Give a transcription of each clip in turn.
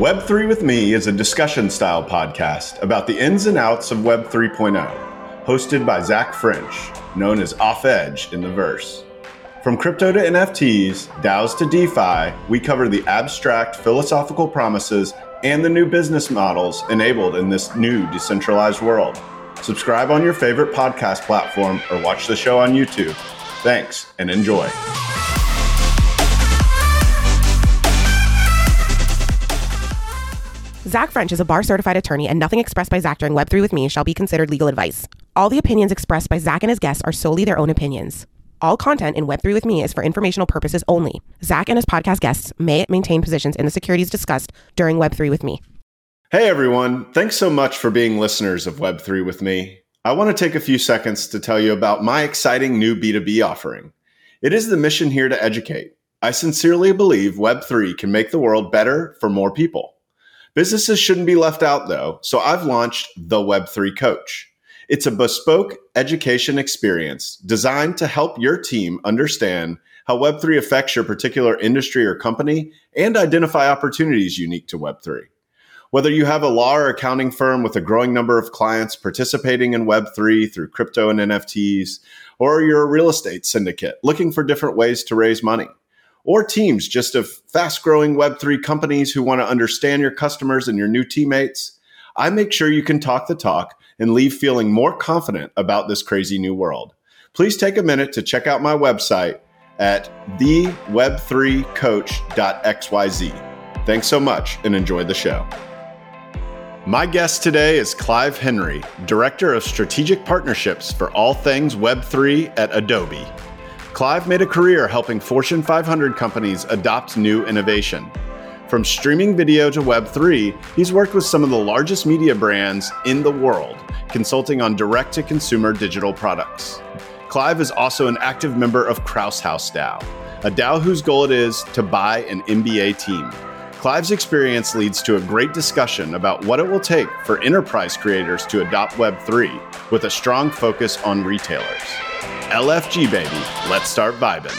Web3 with Me is a discussion style podcast about the ins and outs of Web 3.0, hosted by Zach French, known as Off Edge in the verse. From crypto to NFTs, DAOs to DeFi, we cover the abstract philosophical promises and the new business models enabled in this new decentralized world. Subscribe on your favorite podcast platform or watch the show on YouTube. Thanks and enjoy. Zach French is a bar certified attorney, and nothing expressed by Zach during Web3 with me shall be considered legal advice. All the opinions expressed by Zach and his guests are solely their own opinions. All content in Web3 with me is for informational purposes only. Zach and his podcast guests may maintain positions in the securities discussed during Web3 with me. Hey everyone, thanks so much for being listeners of Web3 with me. I want to take a few seconds to tell you about my exciting new B2B offering. It is the mission here to educate. I sincerely believe Web3 can make the world better for more people. Businesses shouldn't be left out though, so I've launched the Web3 Coach. It's a bespoke education experience designed to help your team understand how Web3 affects your particular industry or company and identify opportunities unique to Web3. Whether you have a law or accounting firm with a growing number of clients participating in Web3 through crypto and NFTs, or you're a real estate syndicate looking for different ways to raise money or teams just of fast growing Web3 companies who want to understand your customers and your new teammates, I make sure you can talk the talk and leave feeling more confident about this crazy new world. Please take a minute to check out my website at theweb3coach.xyz. Thanks so much and enjoy the show. My guest today is Clive Henry, Director of Strategic Partnerships for all things Web3 at Adobe. Clive made a career helping Fortune 500 companies adopt new innovation. From streaming video to Web3, he's worked with some of the largest media brands in the world, consulting on direct to consumer digital products. Clive is also an active member of Krause House DAO, a DAO whose goal it is to buy an NBA team. Clive's experience leads to a great discussion about what it will take for enterprise creators to adopt Web3 with a strong focus on retailers. LFG, baby. Let's start vibing.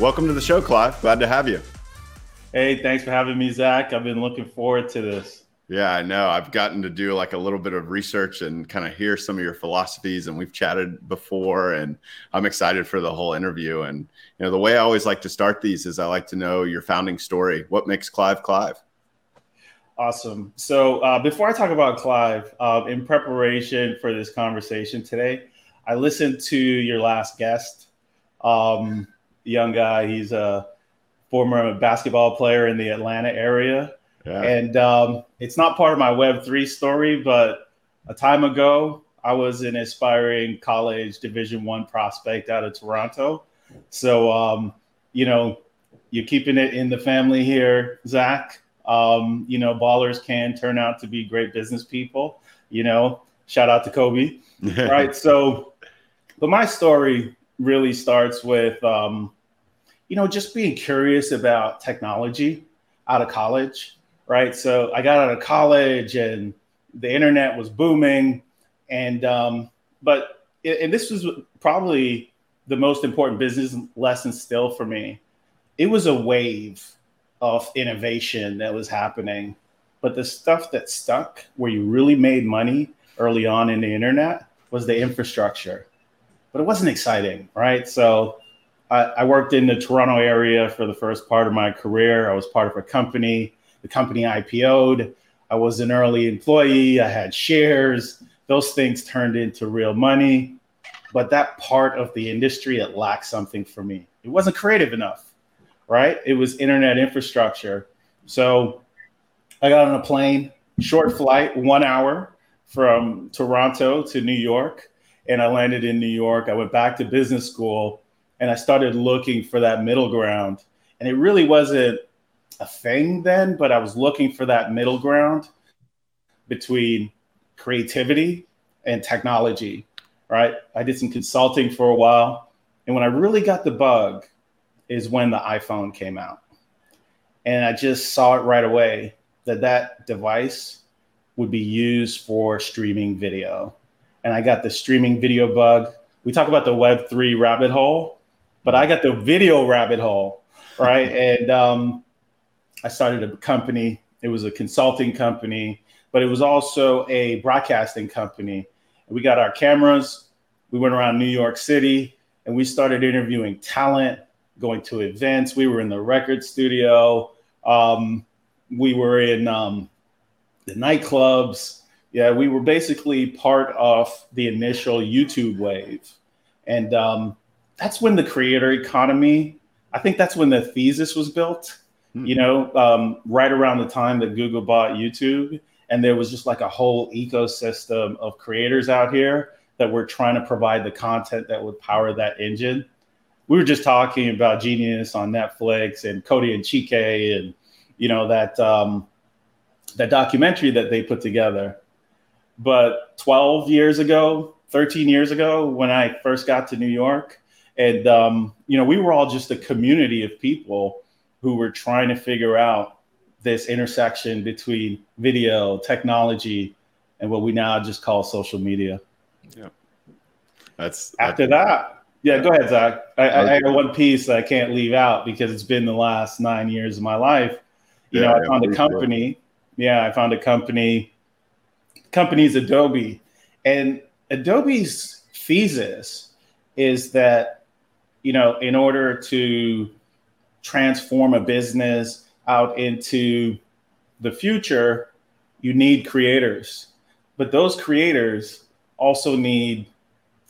Welcome to the show, Clive. Glad to have you. Hey, thanks for having me, Zach. I've been looking forward to this. Yeah, I know. I've gotten to do like a little bit of research and kind of hear some of your philosophies, and we've chatted before, and I'm excited for the whole interview. And you know, the way I always like to start these is I like to know your founding story. What makes Clive Clive? Awesome. So uh, before I talk about Clive, uh, in preparation for this conversation today, I listened to your last guest, um, young guy. He's a former basketball player in the Atlanta area, yeah. and um, it's not part of my Web three story, but a time ago, I was an aspiring college Division One prospect out of Toronto. So, um, you know, you're keeping it in the family here, Zach. Um, you know, ballers can turn out to be great business people. You know, shout out to Kobe. right. So, but my story really starts with, um, you know, just being curious about technology out of college. Right. So I got out of college and the internet was booming. And, um, but, and this was probably the most important business lesson still for me. It was a wave of innovation that was happening. But the stuff that stuck, where you really made money early on in the internet, was the infrastructure. But it wasn't exciting, right? So I, I worked in the Toronto area for the first part of my career. I was part of a company. The company IPO'd. I was an early employee. I had shares. Those things turned into real money. But that part of the industry, it lacked something for me. It wasn't creative enough right? It was internet infrastructure. So I got on a plane, short flight, one hour from Toronto to New York. And I landed in New York. I went back to business school and I started looking for that middle ground. And it really wasn't a thing then, but I was looking for that middle ground between creativity and technology, right? I did some consulting for a while. And when I really got the bug, is when the iPhone came out. And I just saw it right away that that device would be used for streaming video. And I got the streaming video bug. We talk about the Web3 rabbit hole. but I got the video rabbit hole, right? and um, I started a company. It was a consulting company, but it was also a broadcasting company. We got our cameras. We went around New York City and we started interviewing talent, going to events. We were in the record studio. Um, we were in um, the nightclubs. Yeah, we were basically part of the initial YouTube wave. And um, that's when the creator economy, I think that's when the thesis was built. You know, um, right around the time that Google bought YouTube. And there was just like a whole ecosystem of creators out here that were trying to provide the content that would power that engine. We were just talking about Genius on Netflix and Coodie and Chike and, you know, that, um, that documentary that they put together. But 12 years ago, 13 years ago, when I first got to New York, and um, you know, we were all just a community of people who were trying to figure out this intersection between video, technology, and what we now just call social media. Yeah, that's after that's, that. Yeah, go ahead, Zach. I, I, I got one piece that I can't leave out because it's been the last nine years of my life. You yeah, know, I found a company yeah, I found a company. Company's Adobe, and Adobe's thesis is that you know, in order to transform a business out into the future, you need creators, but those creators also need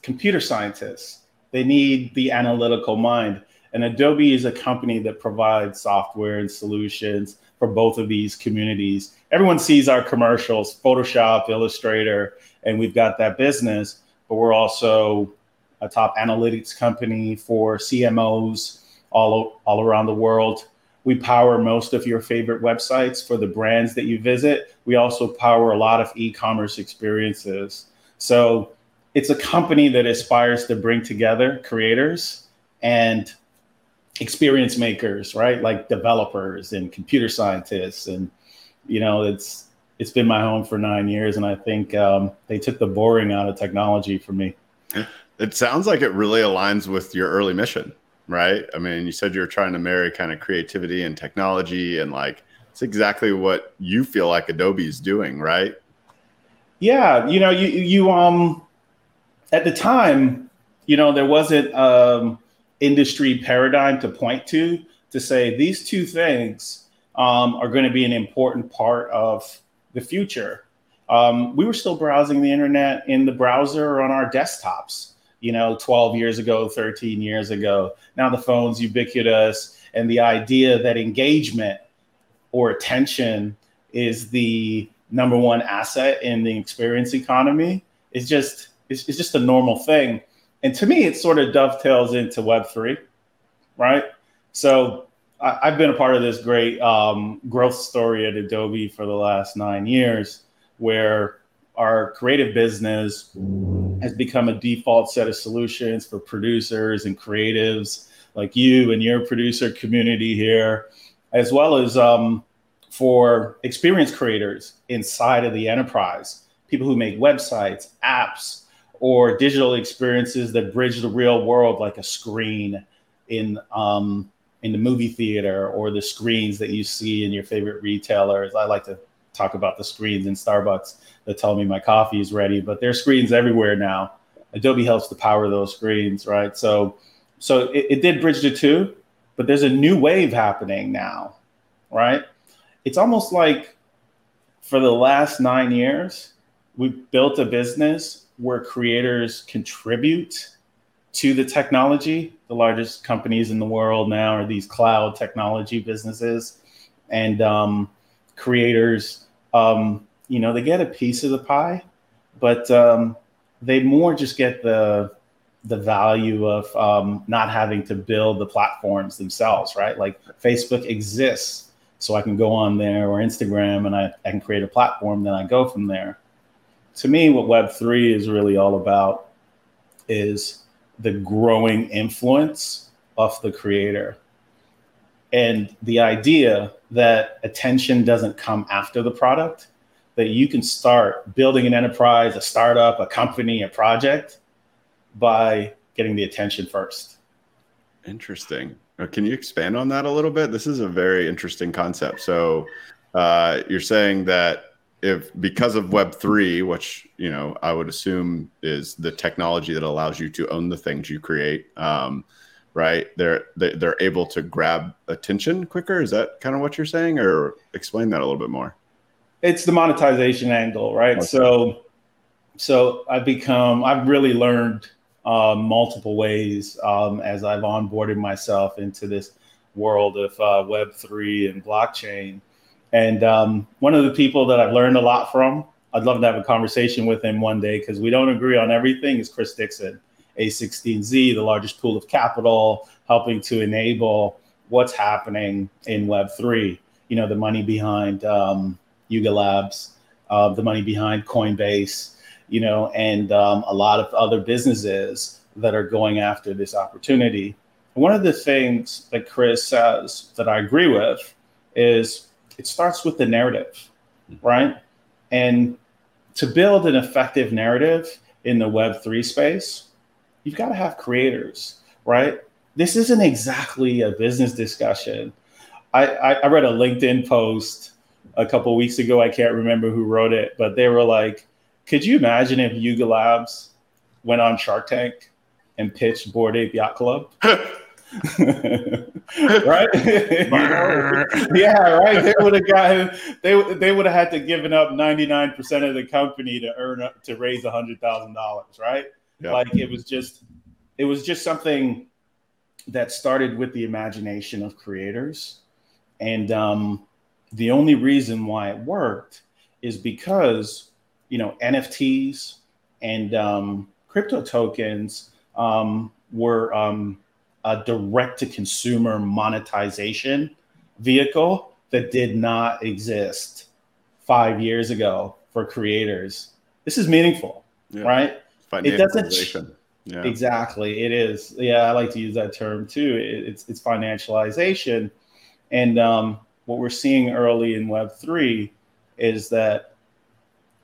computer scientists. They need the analytical mind. And Adobe is a company that provides software and solutions for both of these communities. Everyone sees our commercials, Photoshop, Illustrator, and we've got that business, but we're also a top analytics company for CMOs all, all around the world. We power most of your favorite websites for the brands that you visit. We also power a lot of e commerce experiences. So it's a company that aspires to bring together creators and experience makers, right? Like developers and computer scientists, and you know, it's it's been my home for nine years, and I think um, they took the boring out of technology for me. It sounds like it really aligns with your early mission, right? I mean, you said you were trying to marry kind of creativity and technology, and like it's exactly what you feel like Adobe is doing, right? Yeah, you know, you you um at the time, you know, there wasn't um industry paradigm to point to to say these two things um, are going to be an important part of the future. Um, we were still browsing the internet in the browser on our desktops, you know, 12 years ago, 13 years ago. Now the phone's ubiquitous, and the idea that engagement or attention is the number one asset in the experience economy is just it's, it's just a normal thing. And to me, it sort of dovetails into Web3, right? So I, have been a part of this great um, growth story at Adobe for the last nine years, where our creative business has become a default set of solutions for producers and creatives like you and your producer community here, as well as um, for experience creators inside of the enterprise, people who make websites, apps, or digital experiences that bridge the real world, like a screen in um, in the movie theater or the screens that you see in your favorite retailers. I like to talk about the screens in Starbucks that tell me my coffee is ready, but there's screens everywhere now. Adobe helps to power those screens, right? So, so it, it did bridge the two, but there's a new wave happening now, right? It's almost like for the last nine years, we built a business where creators contribute to the technology. The largest companies in the world now are these cloud technology businesses, and um, creators, um, you know, they get a piece of the pie, but um, they more just get the the value of um, not having to build the platforms themselves, right? Like Facebook exists, so I can go on there or Instagram, and I, I can create a platform. Then I go from there to me, what Web3 is really all about is the growing influence of the creator and the idea that attention doesn't come after the product, that you can start building an enterprise, a startup, a company, a project by getting the attention first. Interesting. Uh, can you expand on that a little bit? This is a very interesting concept. So, uh, you're saying that if because of Web three, which you know I would assume is the technology that allows you to own the things you create, um, right? They're they're able to grab attention quicker. Is that kind of what you're saying, or explain that a little bit more? It's the monetization angle, right? Okay. So, so I've become I've really learned uh, multiple ways um, as I've onboarded myself into this world of uh, Web three and blockchain and um, one of the people that I've learned a lot from, I'd love to have a conversation with him one day because we don't agree on everything, is Chris Dixon, A16Z, the largest pool of capital, helping to enable what's happening in Web3. You know, the money behind um, Yuga Labs, uh, the money behind Coinbase, you know, and um, a lot of other businesses that are going after this opportunity. One of the things that Chris says that I agree with is it starts with the narrative, right? And to build an effective narrative in the Web3 space, you've got to have creators, right? This isn't exactly a business discussion. I, I, I read a LinkedIn post a couple weeks ago. I can't remember who wrote it, but they were like, could you imagine if Yuga Labs went on Shark Tank and pitched Bored Ape Yacht Club? right? yeah, right. They would have got they they would have had to given up ninety nine percent of the company to earn up to raise a hundred thousand dollars, right? Like it was just it was just something that started with the imagination of creators, and um, the only reason why it worked is because you know NFTs and um, crypto tokens um, were um, a direct to consumer monetization vehicle that did not exist five years ago for creators. This is meaningful, yeah. right? It doesn't. Yeah. Exactly, it is. Yeah, I like to use that term too. It, it's it's financialization, and um, what we're seeing early in Web three is that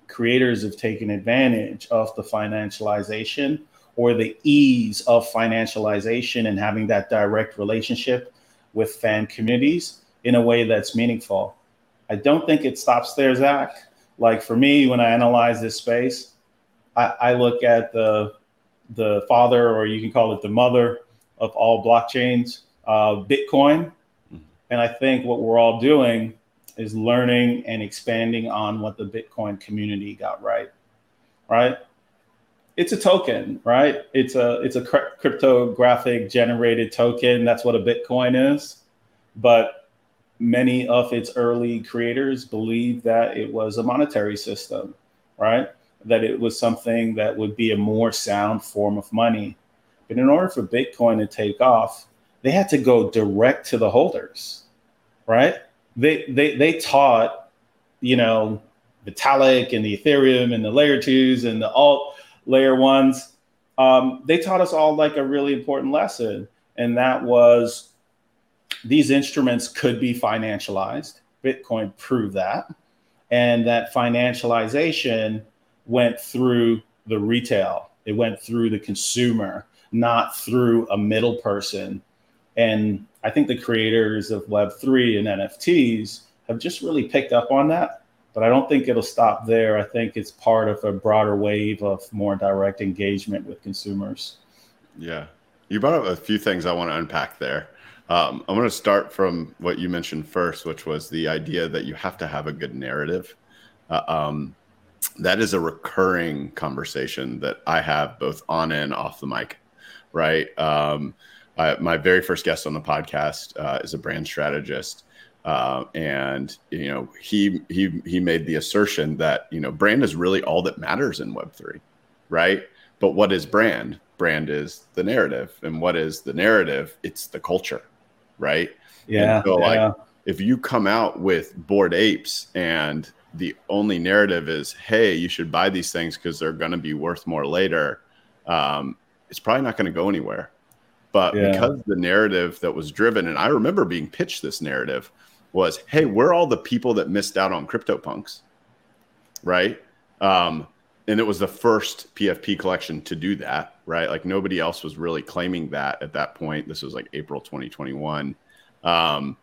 creators have taken advantage of the financialization or the ease of financialization and having that direct relationship with fan communities in a way that's meaningful. I don't think it stops there, Zach. Like for me, when I analyze this space, I, I look at the the father, or you can call it the mother of all blockchains, uh, Bitcoin. And I think what we're all doing is learning and expanding on what the Bitcoin community got right. Right it's a token, right? It's a it's a cryptographic generated token. That's what a Bitcoin is. But many of its early creators believed that it was a monetary system, right? That it was something that would be a more sound form of money. But in order for Bitcoin to take off, they had to go direct to the holders, right? They they they taught, you know, Vitalik and the Ethereum and the layer twos and the alt layer ones, um, they taught us all like a really important lesson, and that was these instruments could be financialized. Bitcoin proved that, and that financialization went through the retail. It went through the consumer, not through a middle person. And I think the creators of Web3 and NFTs have just really picked up on that but I don't think it'll stop there. I think it's part of a broader wave of more direct engagement with consumers. Yeah. You brought up a few things I want to unpack there. Um, I'm going to start from what you mentioned first, which was the idea that you have to have a good narrative. Uh, um, that is a recurring conversation that I have both on and off the mic, right? Um, I, my very first guest on the podcast uh, is a brand strategist uh, and you know he he he made the assertion that you know brand is really all that matters in Web three, right? But what is brand? Brand is the narrative, and what is the narrative? It's the culture, right? Yeah. so, yeah. like, if you come out with bored apes and the only narrative is, "Hey, you should buy these things because they're going to be worth more later," um, it's probably not going to go anywhere. But yeah. because the narrative that was driven, and I remember being pitched this narrative was, hey, we're all the people that missed out on CryptoPunks, right? Um, and it was the first PFP collection to do that, right? Like nobody else was really claiming that at that point. This was like April 2021. Um,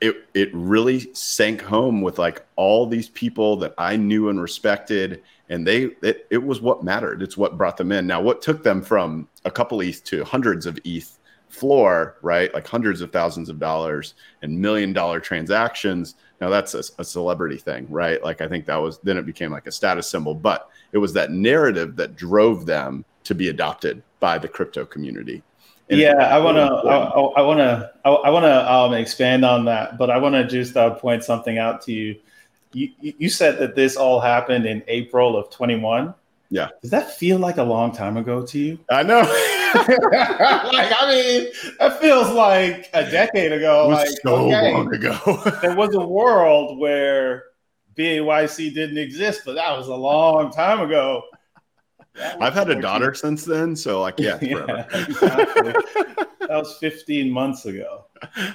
it it really sank home with like all these people that I knew and respected, and they it, it was what mattered. It's what brought them in. Now, what took them from a couple ETH to hundreds of ETH floor, right? Like hundreds of thousands of dollars and million dollar transactions. Now that's a, a, celebrity thing, right? Like I think that was then it became like a status symbol, but it was that narrative that drove them to be adopted by the crypto community. And yeah, I want to, I want to, I want to um, expand on that, but I want to just uh, point something out to you. you. You said that this all happened in April of 21. Yeah. Does that feel like a long time ago to you? I know. like, I mean, that feels like a decade ago. like, so okay, long ago. there was a world where BAYC didn't exist, but that was a long time ago. I've had a daughter years. since then, so like, yeah, yeah exactly. that was 15 months ago.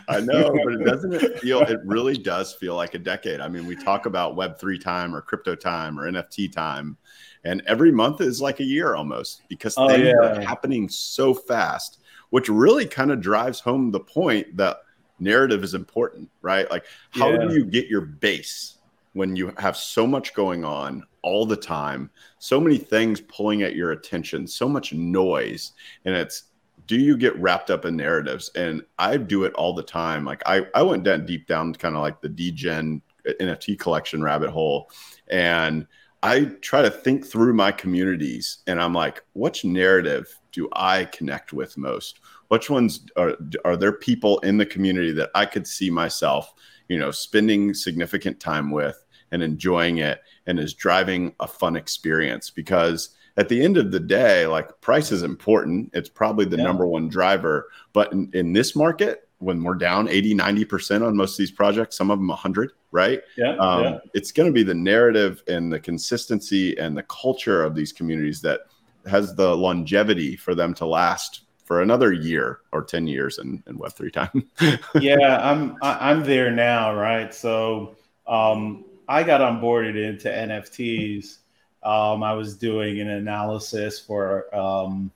I know, but it doesn't it feel. It really does feel like a decade. I mean, we talk about Web three time or crypto time or NFT time, and every month is like a year almost because oh, things yeah. are happening so fast which really kind of drives home the point that narrative is important right like how yeah. do you get your base when you have so much going on all the time so many things pulling at your attention so much noise and it's do you get wrapped up in narratives and i do it all the time like i, I went down deep down kind of like the degen uh, nft collection rabbit hole and I try to think through my communities and I'm like, which narrative do I connect with most? Which ones are are there people in the community that I could see myself, you know, spending significant time with and enjoying it and is driving a fun experience because at the end of the day, like price is important. It's probably the yeah. number one driver. But in, in this market, when we're down 80 90% on most of these projects some of them 100 right yeah, um, yeah. it's going to be the narrative and the consistency and the culture of these communities that has the longevity for them to last for another year or 10 years in, in web3 time. Yeah i'm i'm there now right? So um, i got onboarded into nfts um, i was doing an analysis for um,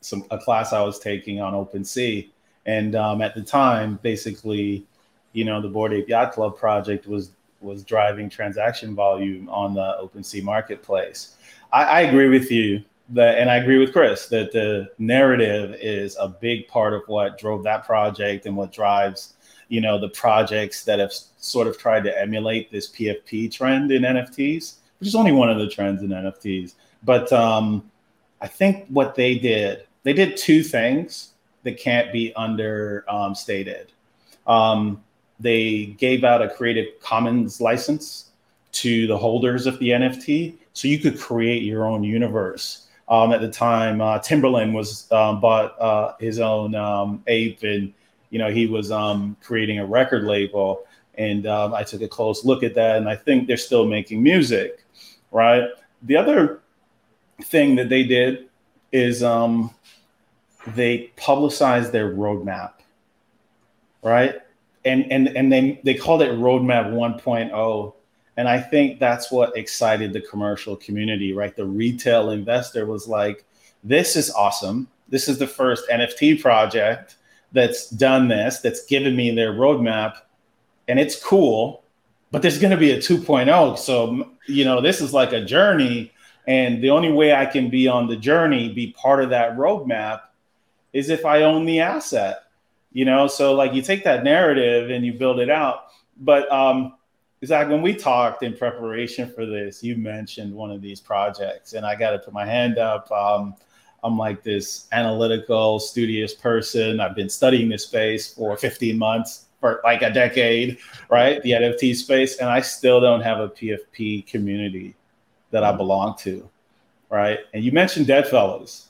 some a class i was taking on OpenSea and um, at the time, basically, you know, the bored Ape Yacht Club project was was driving transaction volume on the OpenSea marketplace. I, I agree with you that, and I agree with Chris that the narrative is a big part of what drove that project and what drives, you know, the projects that have sort of tried to emulate this PFP trend in NFTs, which is only one of the trends in NFTs. But um, I think what they did, they did two things that can't be understated. Um, they gave out a Creative Commons license to the holders of the NFT, so you could create your own universe. Um, at the time, uh, Timbaland was um, bought uh, his own um, ape, and you know he was um, creating a record label. And um, I took a close look at that, and I think they're still making music, right? The other thing that they did is um, they publicized their roadmap, right? And and and they they called it Roadmap 1.0. And I think that's what excited the commercial community, right? The retail investor was like, this is awesome. This is the first NFT project that's done this, that's given me their roadmap, and it's cool, but there's going to be a 2.0. So, you know, this is like a journey. And the only way I can be on the journey, be part of that roadmap, is if I own the asset, you know? So like you take that narrative and you build it out. But um, Zach, when we talked in preparation for this, you mentioned one of these projects, and I got to put my hand up. Um, I'm like this analytical, studious person. I've been studying this space for 15 months, for like a decade, right? The NFT space, and I still don't have a PFP community that I belong to, right? And you mentioned Deadfellaz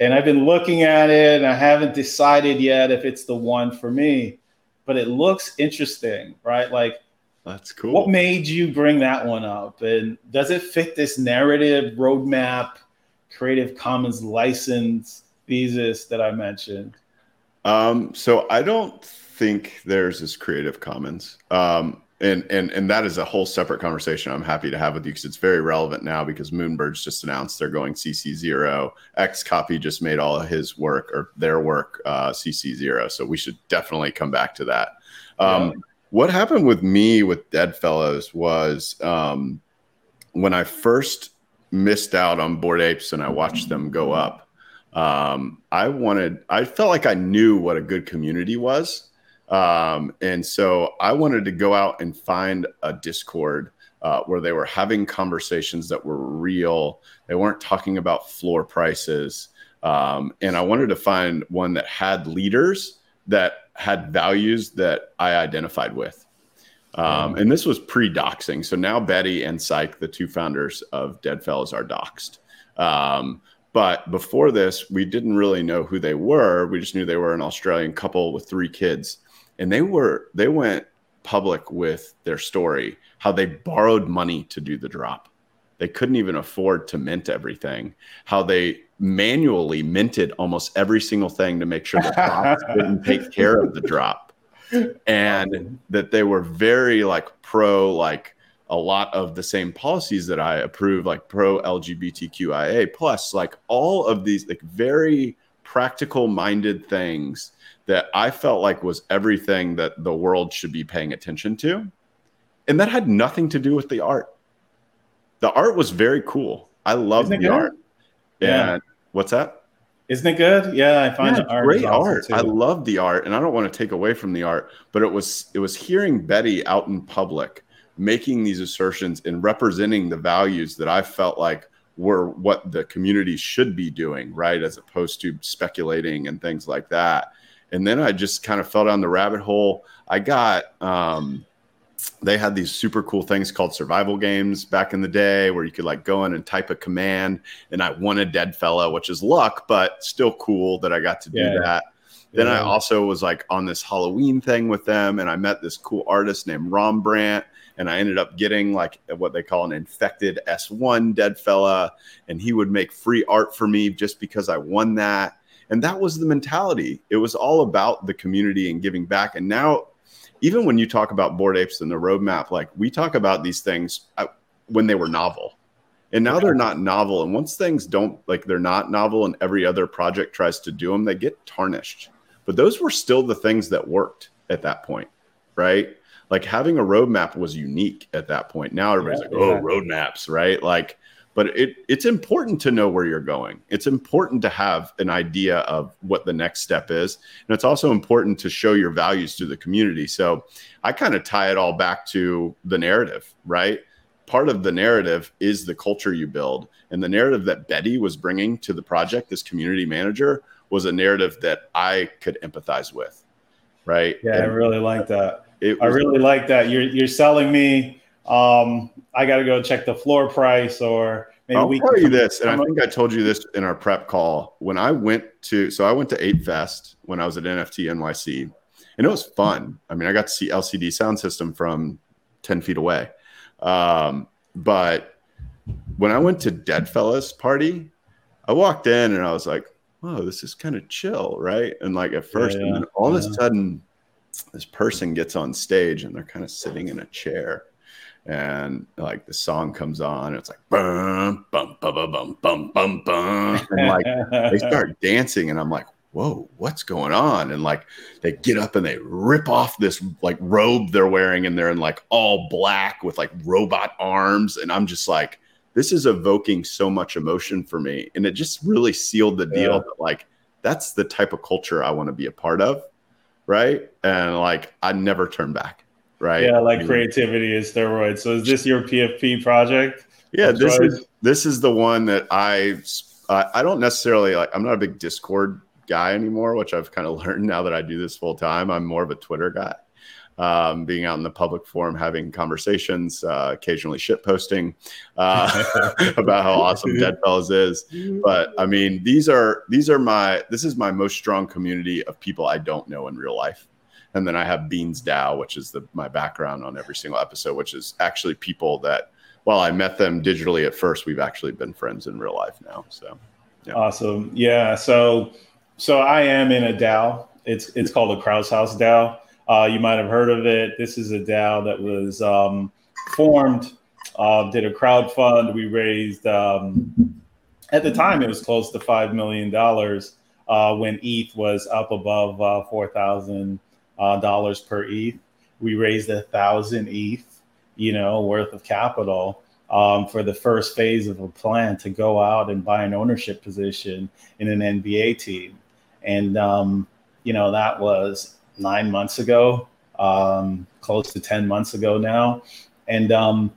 and I've been looking at it and I haven't decided yet if it's the one for me, but it looks interesting, right? Like, that's cool. What made you bring that one up? And does it fit this narrative roadmap, Creative Commons license thesis that I mentioned? Um, so I don't think there's this Creative Commons. Um, and and and that is a whole separate conversation I'm happy to have with you because it's very relevant now because Moonbirds just announced they're going CC zero. XCOPY just made all of his work or their work uh, CC zero, so we should definitely come back to that. Um, yeah. What happened with me with Deadfellaz was um, when I first missed out on Bored Apes and I watched them go up. Um, I wanted, I felt like I knew what a good community was um, and so I wanted to go out and find a Discord uh, where they were having conversations that were real. They weren't talking about floor prices. Um, and I wanted to find one that had leaders that had values that I identified with. Um, and this was pre doxing. So now Betty and Psych, the two founders of Deadfellaz, are doxed. Um, but before this, we didn't really know who they were. We just knew they were an Australian couple with three kids and they were they went public with their story how they borrowed money to do the drop they couldn't even afford to mint everything how they manually minted almost every single thing to make sure the props didn't take care of the drop and that they were very like pro like a lot of the same policies that i approve like pro lgbtqia plus like all of these like very practical minded things that I felt like was everything that the world should be paying attention to. And that had nothing to do with the art. The art was very cool. I love the good? art. Yeah. And what's that? Isn't it good? Yeah, I find yeah, art great art. I love the art, and I don't want to take away from the art, but it was it was hearing Betty out in public making these assertions and representing the values that I felt like were what the community should be doing, right? As opposed to speculating and things like that and then I just kind of fell down the rabbit hole. I got um, they had these super cool things called survival games back in the day where you could like go in and type a command and I won a dead fellow, which is luck, but still cool that I got to do yeah. that. Then yeah. I also was like on this Halloween thing with them and I met this cool artist named Rembrandt and I ended up getting like what they call an infected S1 dead fella and he would make free art for me just because I won that and that was the mentality. It was all about the community and giving back. And now, even when you talk about bored apes and the roadmap, like we talk about these things uh, when they were novel. And now they're not novel. And once things don't like they're not novel and every other project tries to do them, they get tarnished. But those were still the things that worked at that point, right? Like having a roadmap was unique at that point. Now everybody's yeah, like, oh, roadmaps, right? Like but it it's important to know where you're going. It's important to have an idea of what the next step is and it's also important to show your values to the community. So i kind of tie it all back to the narrative right? Part of the narrative is the culture you build and the narrative that betty was bringing to the project this community manager was a narrative that i could empathize with right? Yeah and i really like that. i really like that. You're you're selling me um, I got to go check the floor price or maybe I'll we tell you this, and I think I told you this in our prep call. When I went to, so I went to Ape Fest when I was at NFT NYC, and it was fun. I mean, I got to see LCD Soundsystem from 10 feet away. Um, but when I went to Deadfellaz party, I walked in and I was like, "Whoa, this is kind of chill, right?" And like at first, yeah, then all yeah. of a sudden, this person gets on stage and they're kind of sitting in a chair and like the song comes on and it's like bum bum bum bum bum bum bum and like they start dancing and i'm like whoa what's going on? And like they get up and they rip off this like robe they're wearing and they're in like all black with like robot arms and i'm just like this is evoking so much emotion for me and it just really sealed the deal yeah. that like that's the type of culture i want to be a part of right? And like i never turn back right? Yeah, like creativity is steroids. So is this your PFP project? Yeah, this is this is the one that I uh, I don't necessarily like. I'm not a big Discord guy anymore, which I've kind of learned now that I do this full time. I'm more of a Twitter guy. Um, being out in the public forum, having conversations, uh, occasionally shit posting uh, about how awesome Deadfellaz is. But I mean, these are these are my this is my most strong community of people I don't know in real life and then I have Beans DAO, which is the my background on every single episode, which is actually people that while I met them digitally at first, we've actually been friends in real life now. So yeah. awesome, yeah. So so I am in a DAO. It's it's called the Krause House DAO. Uh, you might have heard of it. This is a DAO that was um, formed, uh, did a crowd fund. We raised, um, at the time, it was close to $5 million uh, when ETH was up above uh, $4,000 uh, per ETH. We raised a thousand ETH, you know, worth of capital um, for the first phase of a plan to go out and buy an ownership position in an NBA team. And, um, you know, that was nine months ago, um, close to 10 months ago now. And, um,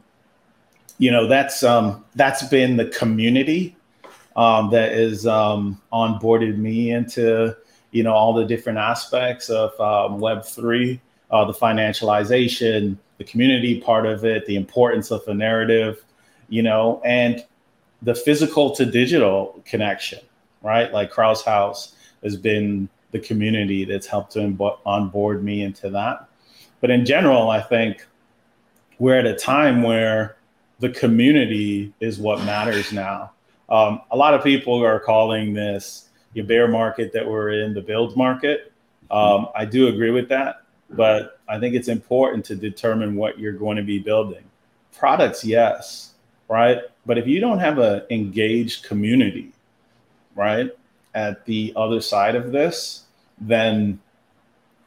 you know, that's, um, that's been the community um, has um, onboarded me into, you know, all the different aspects of um, Web3, uh, the financialization, the community part of it, the importance of the narrative, you know, and the physical to digital connection, right? Like Krause House has been the community that's helped to onboard me into that. But in general, I think we're at a time where the community is what matters now. Um, a lot of people are calling this the bear market that we're in, the build market. Um, I do agree with that, but I think it's important to determine what you're going to be building. Products, yes, right? But if you don't have an engaged community, right, at the other side of this, then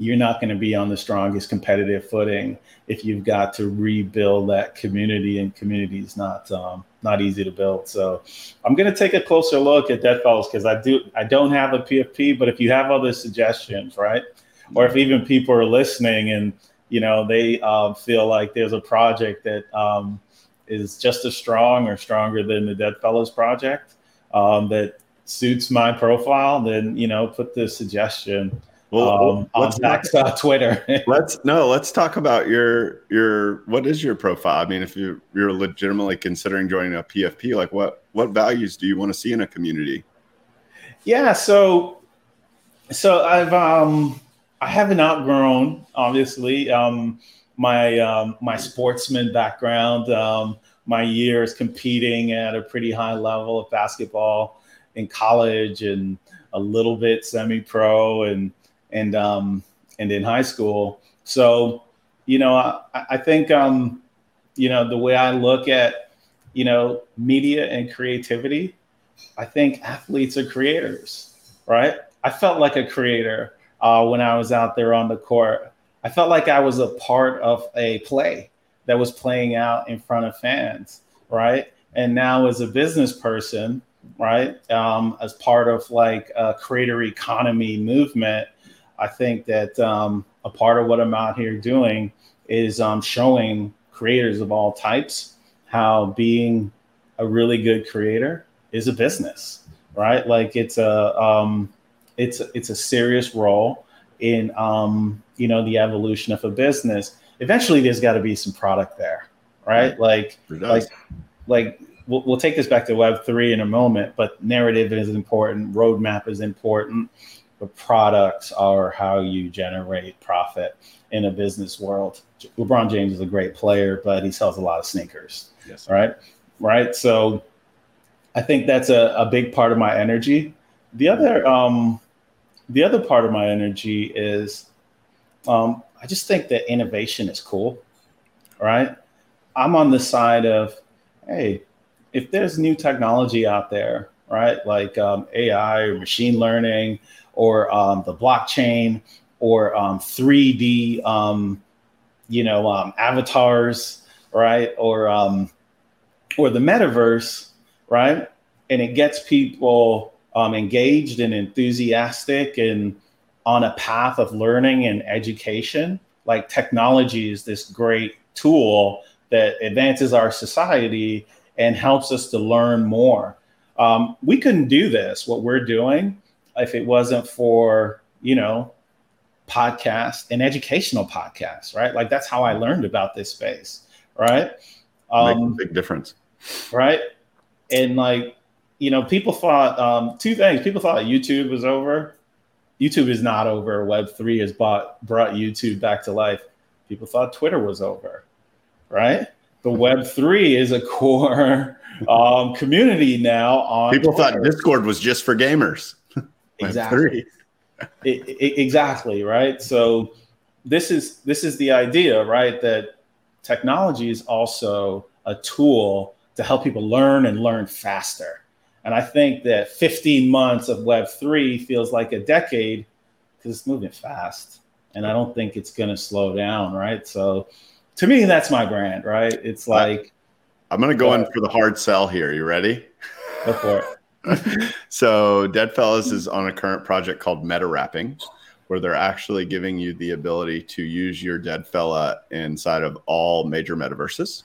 you're not going to be on the strongest competitive footing if you've got to rebuild that community and community is not um, not easy to build so i'm going to take a closer look at Deadfellaz because i do i don't have a pfp but if you have other suggestions right or if even people are listening and you know they uh, feel like there's a project that um, is just as strong or stronger than the Deadfellaz project um, that suits my profile, then you know, put the suggestion. Well, um, on Zach's uh, Twitter. let's no, let's talk about your your what is your profile? I mean, if you you're legitimately considering joining a PFP, like what what values do you want to see in a community? Yeah, so so I've um I haven't outgrown obviously um my um my sportsman background um my years competing at a pretty high level of basketball in college and a little bit semi-pro and and um, and in high school. So, you know, I, I think um, you know the way I look at you know media and creativity, I think athletes are creators, right? I felt like a creator uh, when I was out there on the court. I felt like I was a part of a play that was playing out in front of fans, right? And now, as a business person, right? Um, as part of like a creator economy movement, I think that um, a part of what I'm out here doing is um, showing creators of all types how being a really good creator is a business, right? Like it's a um, it's it's a serious role in um, you know the evolution of a business. Eventually, there's got to be some product there, right? Like like like we'll, we'll take this back to Web three in a moment, but narrative is important, roadmap is important, but products are how you generate profit in a business world. LeBron James is a great player, but he sells a lot of sneakers. Yes. Right. Right. So I think that's a, a big part of my energy. The other um, the other part of my energy is um, I just think that innovation is cool. Right. I'm on the side of, hey, if there's new technology out there, right, like um, AI or machine learning or um, the blockchain or um, 3D, um, you know, um, avatars, right, or um, or the metaverse, right, and it gets people engaged and enthusiastic and on a path of learning and education. Like technology is this great tool that advances our society and helps us to learn more. Um, we couldn't do this, what we're doing, if it wasn't for, you know, podcast and educational podcasts, right? Like that's how I learned about this space, right? Um, big difference. Right. And like, you know, people thought um, two things. People thought YouTube was over. YouTube is not over. Web3 has bought, brought YouTube back to life. People thought Twitter was over, right? the Web three is a core um, community now. On people Twitter. thought Discord was just for gamers. Exactly. it, it, exactly right. So this is this is the idea, right? That technology is also a tool to help people learn and learn faster. And I think that 15 months of Web3 feels like a decade because it's moving fast. And I don't think it's going to slow down, right? So to me, that's my brand, right? It's like. I'm going to go uh, in for the hard sell here. You ready? Go for it. so Deadfellaz is on a current project called Meta Wrapping, where they're actually giving you the ability to use your dead fella inside of all major metaverses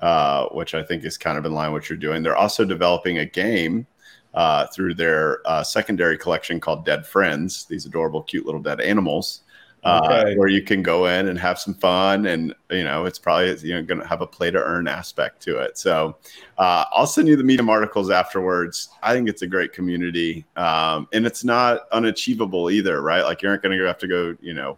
uh, which I think is kind of in line with what you're doing. They're also developing a game uh, through their uh, secondary collection called Deadfrenz, these adorable, cute little dead animals. Uh, where you can go in and have some fun, and you know it's probably you know going to have a play to earn aspect to it. So uh, I'll send you the Medium articles afterwards. I think it's a great community, um, and it's not unachievable either, right? Like you aren't going to have to go, you know,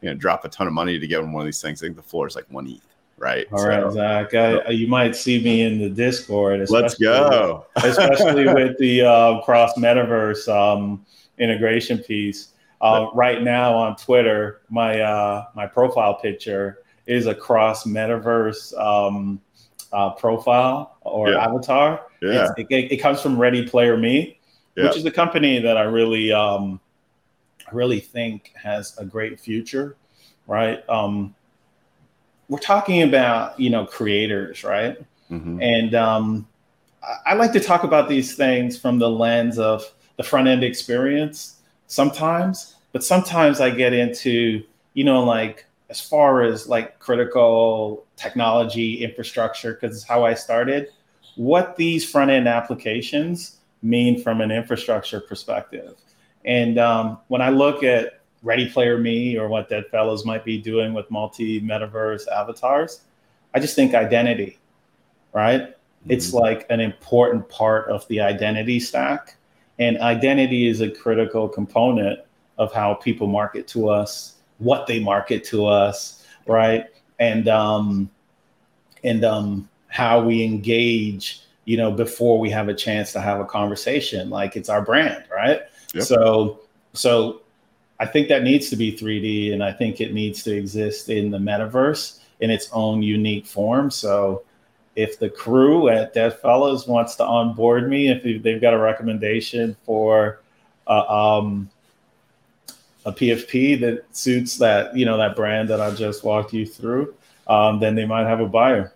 you know, drop a ton of money to get on one of these things. I think the floor is like one ETH right? All so, right, Zach. I, you might see me in the Discord. Let's go. especially with the uh, cross metaverse um, integration piece. Uh, right now on Twitter, my uh, my profile picture is a cross metaverse um, uh, profile or yeah. avatar. Yeah. It, it, it, comes from Ready Player Me, yeah. which is a company that I really um, really think has a great future. Right. Um, we're talking about you know creators, right? Mm-hmm. And um, I, I like to talk about these things from the lens of the front end experience sometimes, but sometimes I get into you know like as far as like critical technology infrastructure because it's how I started. What these front end applications mean from an infrastructure perspective. And um, when I look at Ready Player Me or what Deadfellaz might be doing with multi metaverse avatars. I just think identity, right? Mm-hmm. It's like an important part of the identity stack. And identity is a critical component of how people market to us, what they market to us, right? And um, and um, how we engage, you know, before we have a chance to have a conversation. Like it's our brand, right? Yep. So so I think that needs to be 3D, and I think it needs to exist in the metaverse in its own unique form. So, if the crew at Deadfellaz wants to onboard me, if they've got a recommendation for uh, um, a PFP that suits that you know that brand that I just walked you through, um, then they might have a buyer.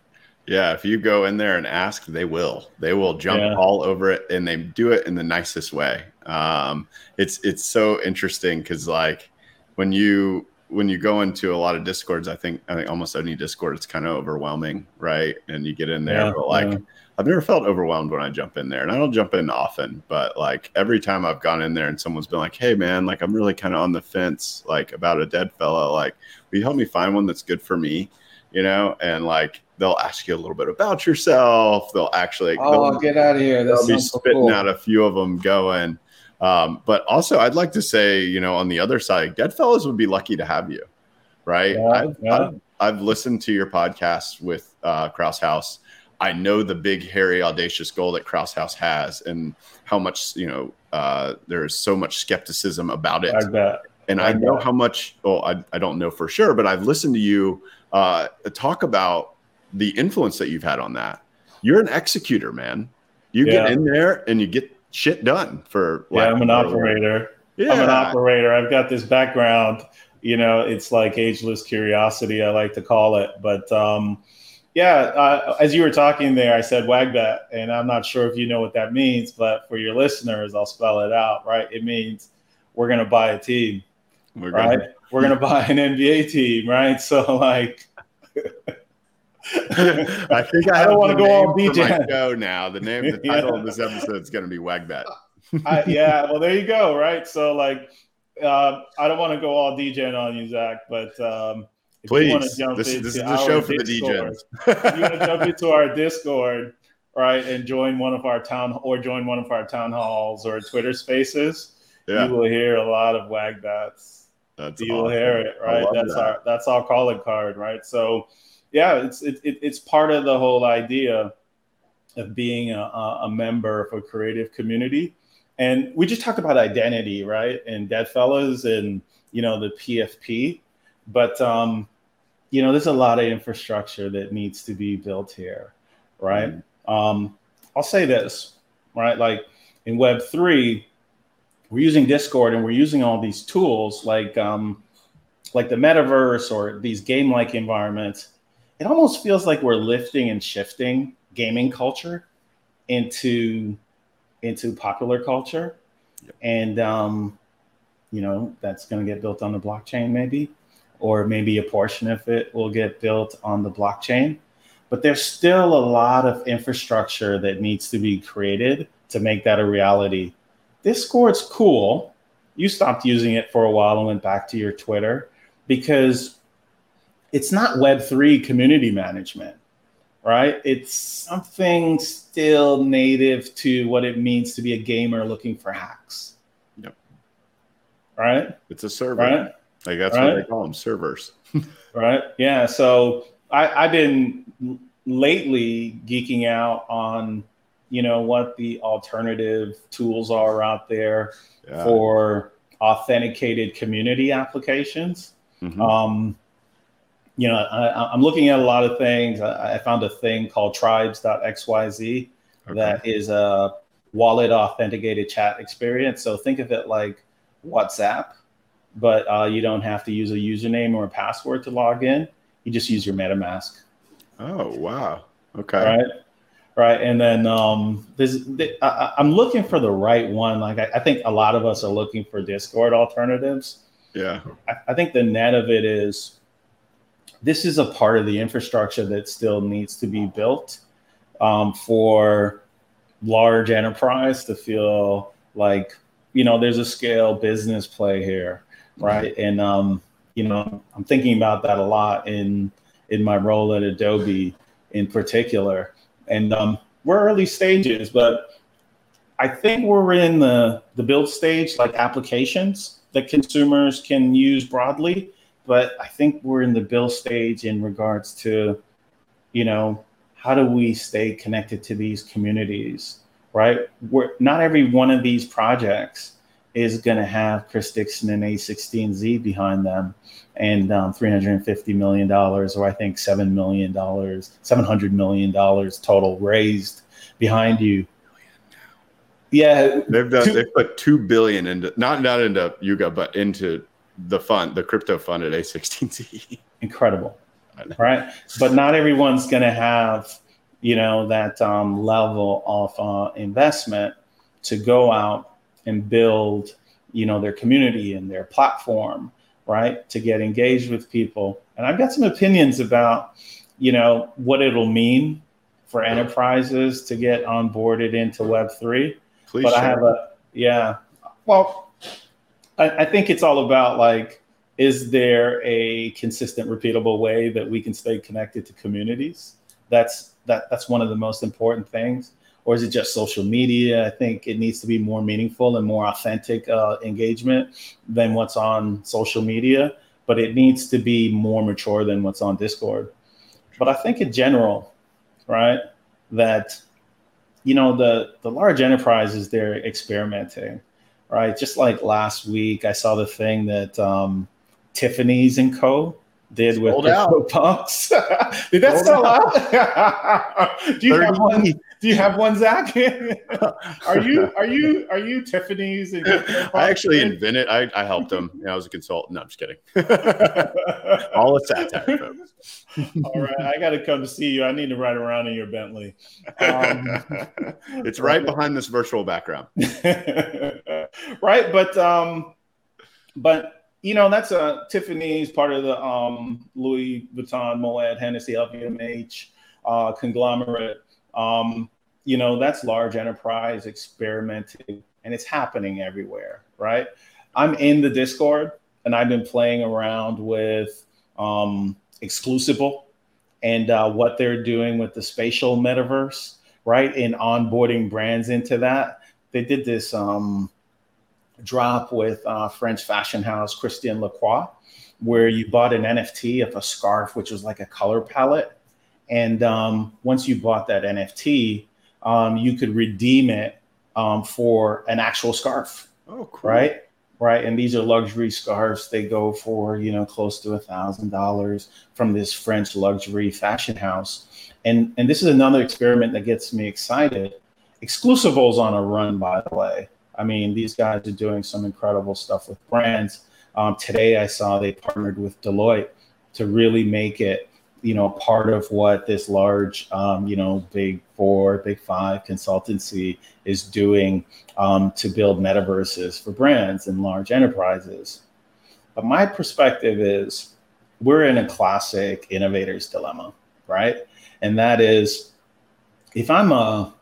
Yeah, if you go in there and ask, they will. They will jump yeah. all over it, and they do it in the nicest way. Um, it's it's so interesting because like when you when you go into a lot of discords, I think I think almost any discord, it's kind of overwhelming, right? And you get in there, yeah, but like. Yeah. I've never felt overwhelmed when I jump in there, and I don't jump in often, but like every time I've gone in there and someone's been like, "Hey, man, like I'm really kind of on the fence, like about a dead fella. Like, will you help me find one that's good for me?" You know, and like they'll ask you a little bit about yourself. They'll actually oh get out of here. They'll be spitting cool. out a few of them going. Um, but also, I'd like to say, you know, on the other side, Dead Deadfellaz would be lucky to have you, right? Yeah, I, yeah. I've, I've, listened to your podcast with uh, Krause House. I know the big, hairy, audacious goal that Krause House has, and how much you know. Uh, there's so much skepticism about it, I and I, I know how much. Well, I, I don't know for sure, but I've listened to you uh, talk about the influence that you've had on that. You're an executor, man. You yeah. get in there and you get shit done for. Yeah, I'm an operator. Yeah. I'm an operator. I've got this background. You know, it's like ageless curiosity. I like to call it, but um, yeah. Uh, as you were talking there, I said WAGBAT, and I'm not sure if you know what that means, but for your listeners, I'll spell it out. Right? It means we're going to buy a team. We're right? Gonna... We're going to buy an NBA team. Right? So like. I think I, I don't want to go on DJ. Show now. The name, the title yeah. of this episode is going to be Wagbat. I, yeah, well, there you go. Right. So, like, uh, I don't want to go all DJing on you, Zach, but um, please, this, this is the show for Discord, the DJs. you want to jump into our Discord, right, and join one of our town or join one of our town halls or Twitter Spaces. Yeah. You will hear a lot of Wagbats. That's you awesome. will hear it, right? That's that. our that's our calling card, right? So yeah, it's it, it, it's part of the whole idea of being a, a member of a creative community. And we just talked about identity, right? And Deadfellaz and you know the PFP. but um, you know, there's a lot of infrastructure that needs to be built here, right? Mm-hmm. Um, I'll say this, right? Like in Web three, we're using Discord and we're using all these tools like um, like the metaverse or these game-like environments. It almost feels like we're lifting and shifting gaming culture into into popular culture, yep. and um, you know that's going to get built on the blockchain maybe, or maybe a portion of it will get built on the blockchain. But there's still a lot of infrastructure that needs to be created to make that a reality. Discord's cool. You stopped using it for a while and went back to your Twitter because it's not Web3 community management, right? It's something still native to what it means to be a gamer looking for hacks. Yep. Right? It's a server. Right? Like that's right? what they call them servers. right. Yeah. So I, I've been lately geeking out on you know what the alternative tools are out there yeah. for authenticated community applications. Mm-hmm. Um, you know, I, am looking at a lot of things. I, I, found a thing called tribes.xyz okay. that is a wallet authenticated chat experience. So think of it like WhatsApp, but uh, you don't have to use a username or a password to log in. You just use your MetaMask. Oh, wow. Okay. Right right? And then um, this, I, am looking for the right one. Like I, I, think a lot of us are looking for Discord alternatives. Yeah, I, I, think the net of it is this is a part of the infrastructure that still needs to be built um, for large enterprise to feel like you know there's a scale business play here, right? And um, you know I'm thinking about that a lot in in my role at Adobe in particular and um, we're early stages, but I think we're in the the build stage, like applications that consumers can use broadly. But I think we're in the bill stage in regards to, you know, how do we stay connected to these communities, right? We're, not every one of these projects is going to have Chris Dixon and A16Z behind them and um, 350 million dollars, or I think seven million dollars, 700 million dollars total raised behind you. Yeah, they've done. Two, they've put two billion into not not into Yuga, but into the fund, the crypto fund at A16Z. Incredible, right? But not everyone's going to have you know that um, level of uh, investment to go out and build you know their community and their platform right? To get engaged with people. And I've got some opinions about, you know, what it'll mean for enterprises to get onboarded into Web3. Please but share. I have a, yeah. Well, I, I think it's all about like, is there a consistent, repeatable way that we can stay connected to communities? That's that that's one of the most important things or is it just social media? I think it needs to be more meaningful and more authentic uh, engagement than what's on social media, but it needs to be more mature than what's on Discord. But I think in general, right, that you know the the large enterprises they're experimenting, right? Just like last week, I saw the thing that um, Tiffany's and Co did with the punks. did that sell out? do you have one? Do you have one, Zach? are you are you are you Tiffany's? I actually invented. I, I helped them. I was a consultant. No, I'm just kidding. All a satire, folks. All right, I got to come to see you. I need to ride around in your Bentley. Um, it's right behind this virtual background. Right, but um, but you know, that's a Tiffany's part of the um, Louis Vuitton, Moet, Hennessy, LVMH uh, conglomerate. Um, you know, that's large enterprise experimenting, and it's happening everywhere, right? I'm in the Discord, and I've been playing around with um, Exclusible and uh, what they're doing with the spatial metaverse, right? In onboarding brands into that. They did this um, drop with uh, French fashion house Christian Lacroix, where you bought an NFT of a scarf, which was like a color palette. And um, once you bought that NFT, um, you could redeem it um, for an actual scarf. Oh, cool. Right. right? And these are luxury scarves. They go for you know close to a thousand dollars from this French luxury fashion house. And and this is another experiment that gets me excited. Exclusibles on a run, by the way. I mean, these guys are doing some incredible stuff with brands. Um, today, I saw they partnered with Deloitte to really make it you know part of what this large um, you know big four big five consultancy is doing um, to build metaverses for brands and large enterprises but my perspective is we're in a classic innovator's dilemma right and that is if i'm a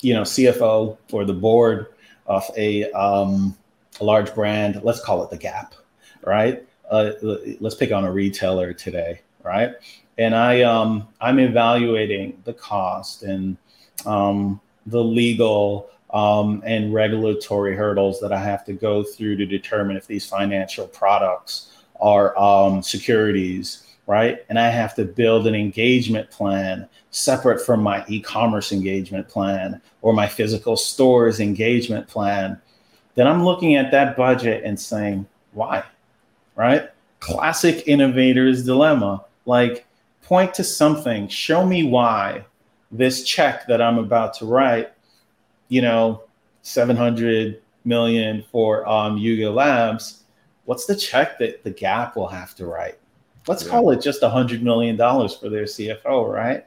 you know cfo or the board of a, um, a large brand let's call it the gap right uh, let's pick on a retailer today right? And I um, I'm evaluating the cost and um, the legal um, and regulatory hurdles that I have to go through to determine if these financial products are um, securities, right? And I have to build an engagement plan separate from my e-commerce engagement plan or my physical stores engagement plan. Then I'm looking at that budget and saying, why? Right? Classic innovator's dilemma like point to something show me why this check that i'm about to write you know 700 million for um, yuga labs what's the check that the gap will have to write let's yeah. call it just a hundred million dollars for their cfo right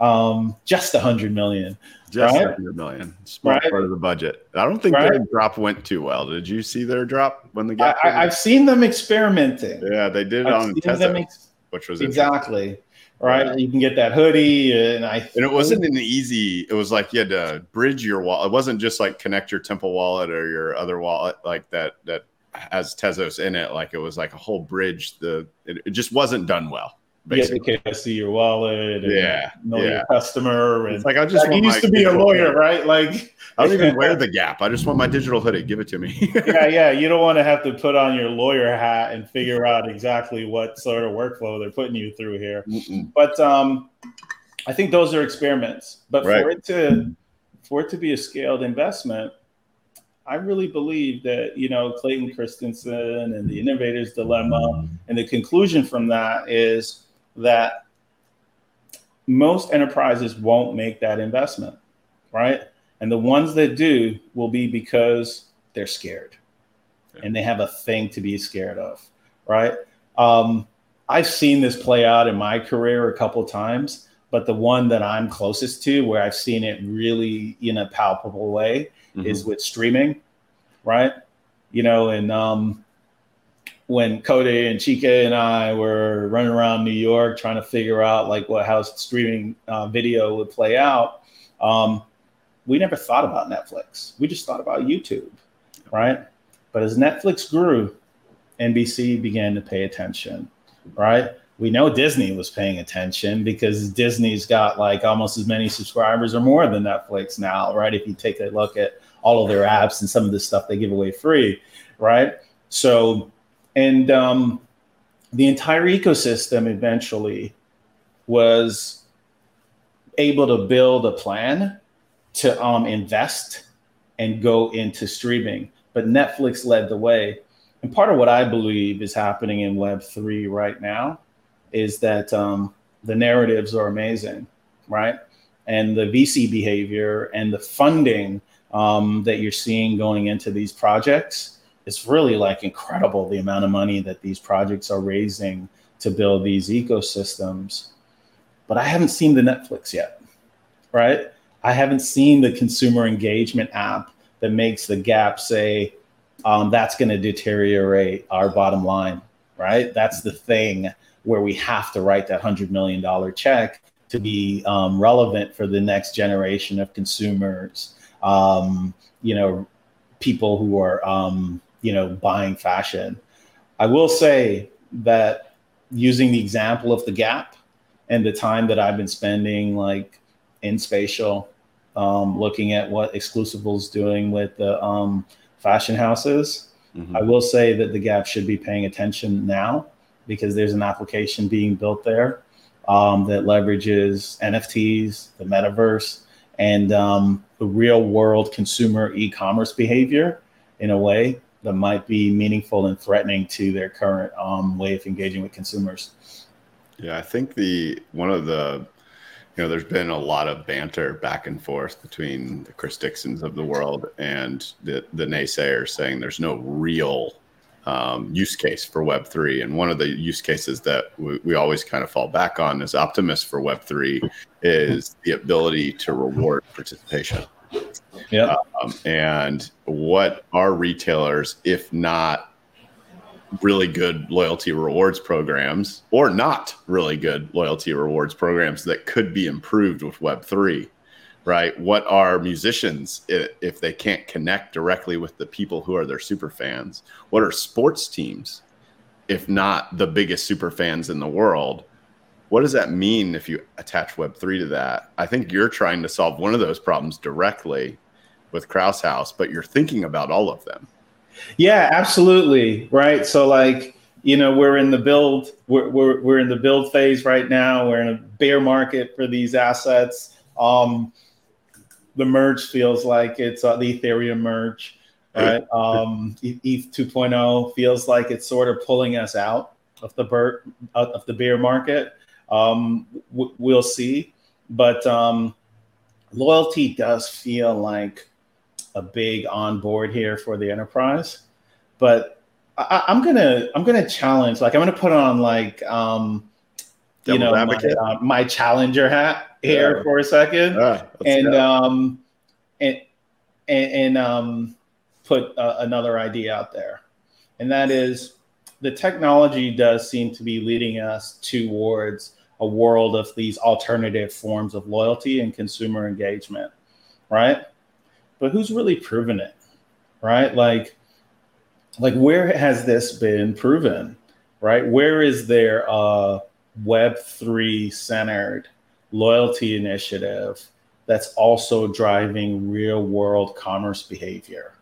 um, just a hundred million just right? 100 million small right? part of the budget i don't think right? their drop went too well did you see their drop when the gap I, have seen them experimenting yeah they did I've on Tezos. Ex- which was exactly right. Yeah. You can get that hoodie, and I and it wasn't an easy. It was like you had to bridge your wallet. It wasn't just like connect your Temple wallet or your other wallet like that that has Tezos in it. Like it was like a whole bridge. The it, it just wasn't done well basically. You see your wallet. yeah. Know yeah. your customer. And it's like I just like, used to be a lawyer, hoodie. right? Like I don't even wear the Gap. I just want my digital hoodie. Give it to me. yeah, yeah. You don't want to have to put on your lawyer hat and figure out exactly what sort of workflow they're putting you through here. Mm-mm. But um, I think those are experiments. But right. for it to for it to be a scaled investment, I really believe that you know Clayton Christensen and the Innovator's Dilemma, and the conclusion from that is that most enterprises won't make that investment, right? And the ones that do will be because they're scared and they have a thing to be scared of, right? Um, I've seen this play out in my career a couple times, but the one that I'm closest to, where I've seen it really in a palpable way, mm-hmm. is with streaming, right? You know, and um, when Coodie and Chika and I were running around New York trying to figure out like what how streaming uh, video would play out, um, we never thought about Netflix. We just thought about YouTube, right? But as Netflix grew, NBC began to pay attention, right? We know Disney was paying attention because Disney's got like almost as many subscribers or more than Netflix now, right? If you take a look at all of their apps and some of the stuff they give away free, right? So and um, the entire ecosystem eventually was able to build a plan to um, invest and go into streaming. But Netflix led the way. And part of what I believe is happening in Web3 right now is that um, the narratives are amazing, right? And the VC behavior and the funding um, that you're seeing going into these projects it's really like incredible the amount of money that these projects are raising to build these ecosystems. But I haven't seen the Netflix yet, right? I haven't seen the consumer engagement app that makes the gap say um, that's going to deteriorate our bottom line, right? That's the thing where we have to write that $100 million check to be um, relevant for the next generation of consumers. Um, you know, people who are um, you know, buying fashion. I will say that using the example of the Gap and the time that I've been spending like in spatial, um, looking at what Exclusible's doing with the um, fashion houses, mm-hmm. I will say that the Gap should be paying attention now because there's an application being built there um, that leverages NFTs, the metaverse, and um, the real world consumer e-commerce behavior in a way that might be meaningful and threatening to their current um, way of engaging with consumers. Yeah, I think the one of the you know, there's been a lot of banter back and forth between the Chris Dixons of the world and the, the naysayers saying there's no real um, use case for Web3. And one of the use cases that we, we always kind of fall back on as optimists for Web3 is the ability to reward participation. Yeah. Um, and what are retailers, if not really good loyalty rewards programs or not really good loyalty rewards programs that could be improved with Web3, right? What are musicians if they can't connect directly with the people who are their super fans? What are sports teams if not the biggest super fans in the world? What does that mean if you attach Web3 to that? I think you're trying to solve one of those problems directly with Krause House, but you're thinking about all of them. Yeah, absolutely. Right. So like, you know, we're in the build, we're, we're, we're in the build phase right now. We're in a bear market for these assets. Um, the merge feels like it's uh, the Ethereum merge, right? Um, ETH 2.0 feels like it's sort of pulling us out of the bird, of the bear market. Um, w- we'll see, but um, loyalty does feel like a big on board here for the enterprise. But I, am gonna I'm gonna challenge. Like I'm gonna put on like um, you know my, uh, my, challenger hat here yeah. for a second, ah, and um, and and, and um, put uh, another idea out there, and that is the technology does seem to be leading us towards a world of these alternative forms of loyalty and consumer engagement, right? but who's really proven it, right? Like, like where has this been proven, right? Where is there a Web three centered loyalty initiative that's also driving real world commerce behavior,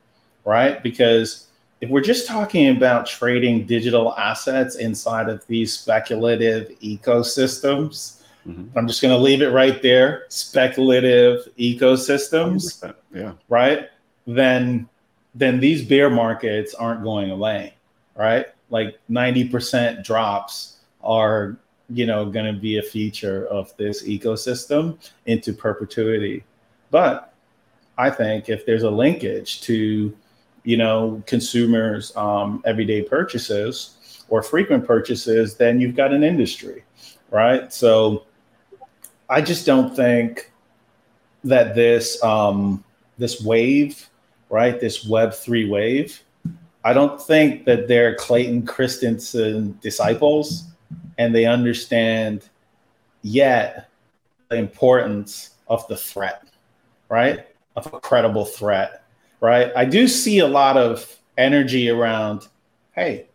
right? Because if we're just talking about trading digital assets inside of these speculative ecosystems, Mm-hmm. I'm just going to leave it right there. Speculative ecosystems, 100%. yeah, right? Then, then these bear markets aren't going away, right? Like 90% drops are, you know, going to be a feature of this ecosystem into perpetuity. But I think if there's a linkage to, you know, consumers' um, everyday purchases or frequent purchases, then you've got an industry, right? So I just don't think that this um, this wave, right, this Web three wave, I don't think that they're Clayton Christensen disciples, and they understand yet the importance of the threat, right, of a credible threat, right. I do see a lot of energy around, hey,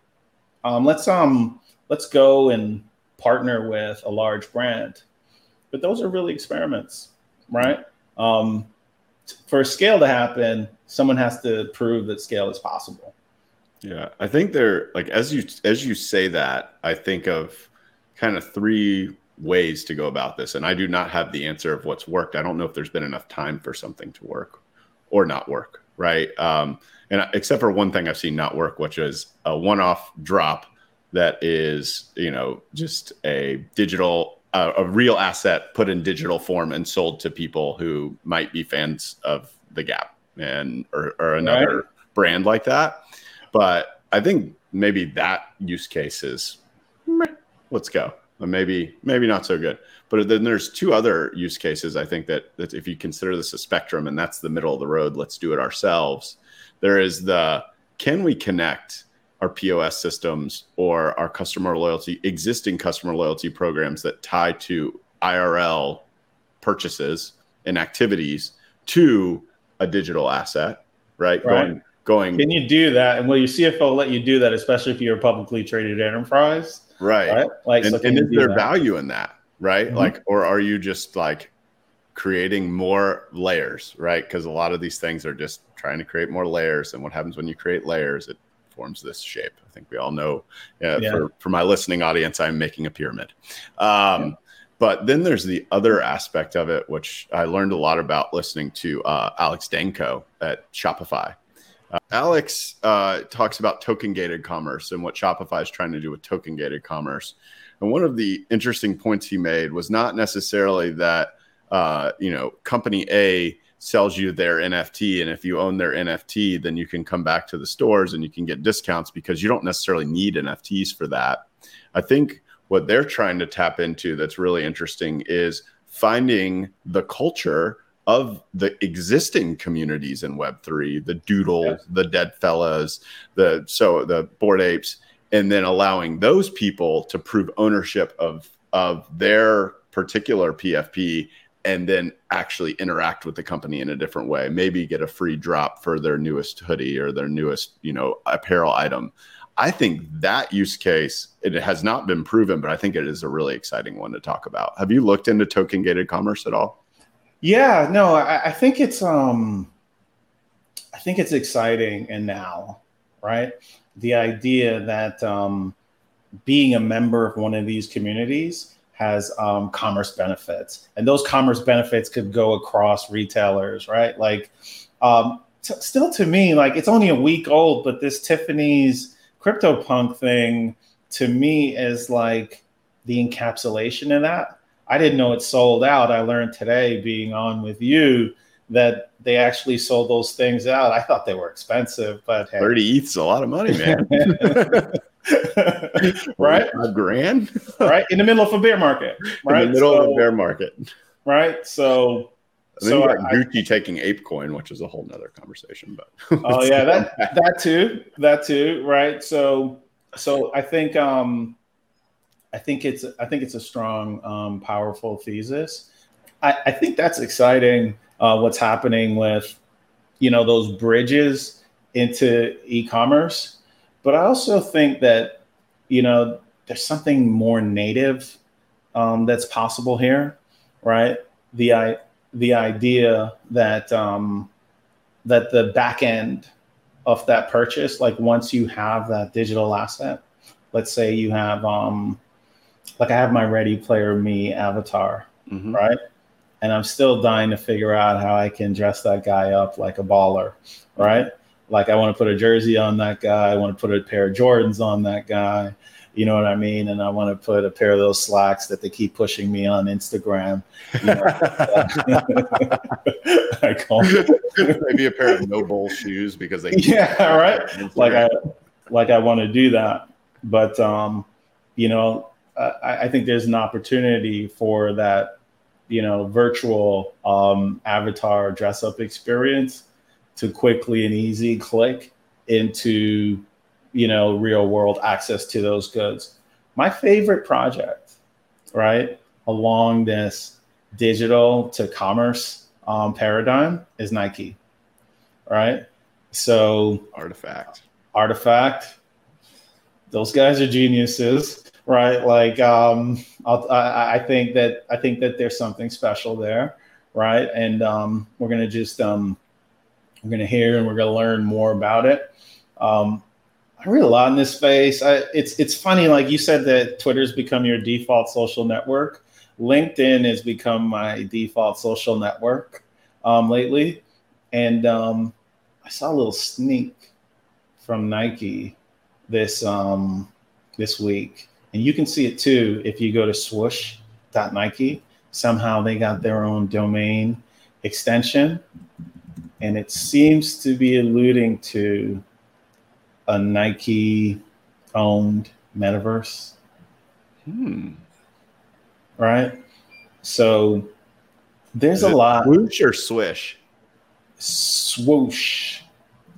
um, let's um let's go and partner with a large brand but those are really experiments, right? Um, for scale to happen, someone has to prove that scale is possible. Yeah, I think they're like as you as you say that, I think of kind of three ways to go about this, and I do not have the answer of what's worked. I don't know if there's been enough time for something to work or not work, right? Um, and except for one thing I've seen not work, which is a one-off drop that is, you know, just a digital a, a, real asset put in digital form and sold to people who might be fans of the Gap and or, or another right. brand like that. But I think maybe that use case is let's go. Maybe maybe not so good. But then there's two other use cases. I think that, that if you consider this a spectrum and that's the middle of the road, let's do it ourselves. There is the can we connect our POS systems or our customer loyalty, existing customer loyalty programs that tie to IRL purchases and activities to a digital asset, right? right. Going, going. Can you do that? And will your CFO let you do that, especially if you're a publicly traded enterprise? Right. right? Like, and, so and is there that? value in that? Right. Mm-hmm. Like, or are you just like creating more layers? Right. Because a lot of these things are just trying to create more layers. And what happens when you create layers? It forms this shape. I think we all know. Uh, yeah. for, for my listening audience, I'm making a pyramid. Um, yeah. But then there's the other aspect of it, which I learned a lot about listening to uh, Alex Danco at Shopify. Uh, Alex uh, talks about token gated commerce and what Shopify is trying to do with token gated commerce. And one of the interesting points he made was not necessarily that uh, you know company A sells you their NFT, and if you own their NFT, then you can come back to the stores and you can get discounts because you don't necessarily need NFTs for that. I think what they're trying to tap into that's really interesting is finding the culture of the existing communities in web3 the doodle yeah. the Deadfellaz the so the Bored Apes and then allowing those people to prove ownership of of their particular pfp and then actually interact with the company in a different way. Maybe get a free drop for their newest hoodie or their newest you know apparel item. I think that use case it has not been proven but i think it is a really exciting one to talk about. Have you looked into token gated commerce at all yeah, no, I, I think it's um, I think it's exciting and now, right? The idea that um, being a member of one of these communities has um, commerce benefits, and those commerce benefits could go across retailers, right? Like, um, t- still to me, like it's only a week old, but this Tiffany's CryptoPunk thing to me is like the encapsulation of that I didn't know it sold out. I learned today being on with you that they actually sold those things out. I thought they were expensive, but hey. 30 ETH's a lot of money, man. right? A grand? right. In the middle of a bear market. Right. In the middle so, of a bear market. Right. So and then so you got Gucci I, taking ApeCoin, which is a whole nother conversation. But oh yeah, that that too, that too, right? So so I think um I think it's I think it's a strong, um, powerful thesis. I, I, think that's exciting. Uh, what's happening with you know those bridges into e-commerce, but I also think that you know there's something more native um, that's possible here, right? The I the idea that um, that the back end of that purchase, like once you have that digital asset, let's say you have um, like I have my Ready Player Me avatar, mm-hmm. right? And I'm still dying to figure out how I can dress that guy up like a baller, right? Like I want to put a jersey on that guy, I want to put a pair of Jordans on that guy, you know what I mean? And I want to put a pair of those slacks that they keep pushing me on Instagram. You know? I call maybe a pair of no bowl shoes because they yeah right like I like I want to do that, but um, you know uh, I, I, think there's an opportunity for that, you know, virtual um, avatar dress up experience to quickly and easy click into, you know, real world access to those goods. My favorite project, right, along this digital to commerce um, paradigm is Nike, right? So, artifact, artifact. Those guys are geniuses right? Like, um, I, I think that I think that there's something special there, right? And um, we're gonna just um, we're gonna hear and we're gonna learn more about it. Um, I read a lot in this space. I, it's it's funny, like you said that Twitter's become your default social network. LinkedIn has become my default social network um, lately, and um, I saw a little sneak from Nike this um, this week and you can see it too if you go to swoosh.nike. Somehow they got their own domain extension. And it seems to be alluding to a Nike owned metaverse. Hmm. Right? So there's a lot. Swoosh or swish? Swoosh.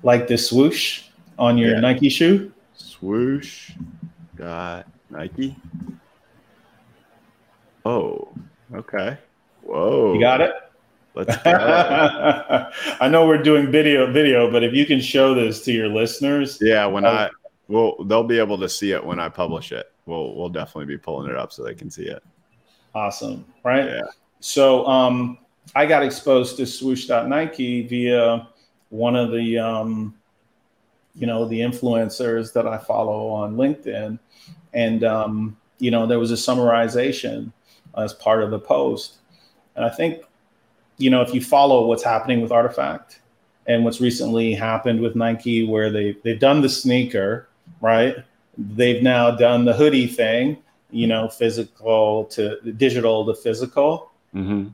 Like the swoosh on your yeah. Nike shoe? Swoosh. Got Nike. Oh, okay. Whoa. You got it? Let's go. I know we're doing video video, but if you can show this to your listeners. Yeah, when uh, I well they'll be able to see it when I publish it. We'll we'll definitely be pulling it up so they can see it. Awesome. Right? Yeah. So um I got exposed to swoosh.nike via one of the um you know the influencers that I follow on LinkedIn and um, you know there was a summarization as part of the post and i think you know if you follow what's happening with RTFKT and what's recently happened with Nike, where they they've done the sneaker, right? They've now done the hoodie thing, you know, physical to digital to physical, Mm-hmm.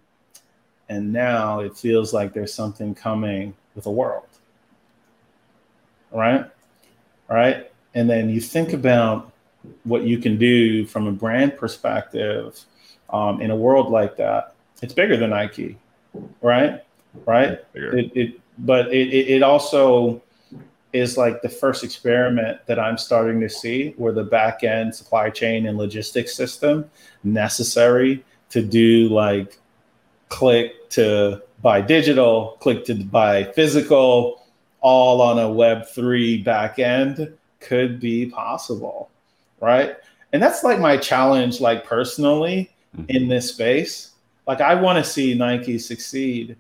and now it feels like there's something coming with the world, right? Right, and then you think about what you can do from a brand perspective um, in a world like that. It's bigger than Nike, right? Right it, it but it, it also is like the first experiment that i'm starting to see where the back end supply chain and logistics system necessary to do like click to buy digital click to buy physical all on a web 3 back end could be possible right? And that's like my challenge like personally in this space. Like i want to see nike succeed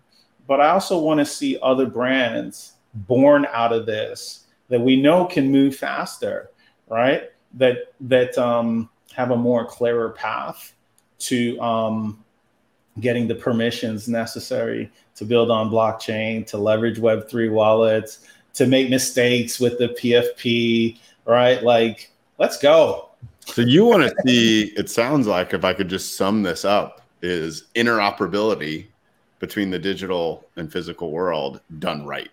but I also want to see other brands born out of this that we know can move faster, right? That that um, have a more clearer path to um, getting the permissions necessary to build on blockchain, to leverage Web three wallets, to make mistakes with the PFP, right? Like, let's go. So you want to see? It sounds like if I could just sum this up, is interoperability between the digital and physical world done right.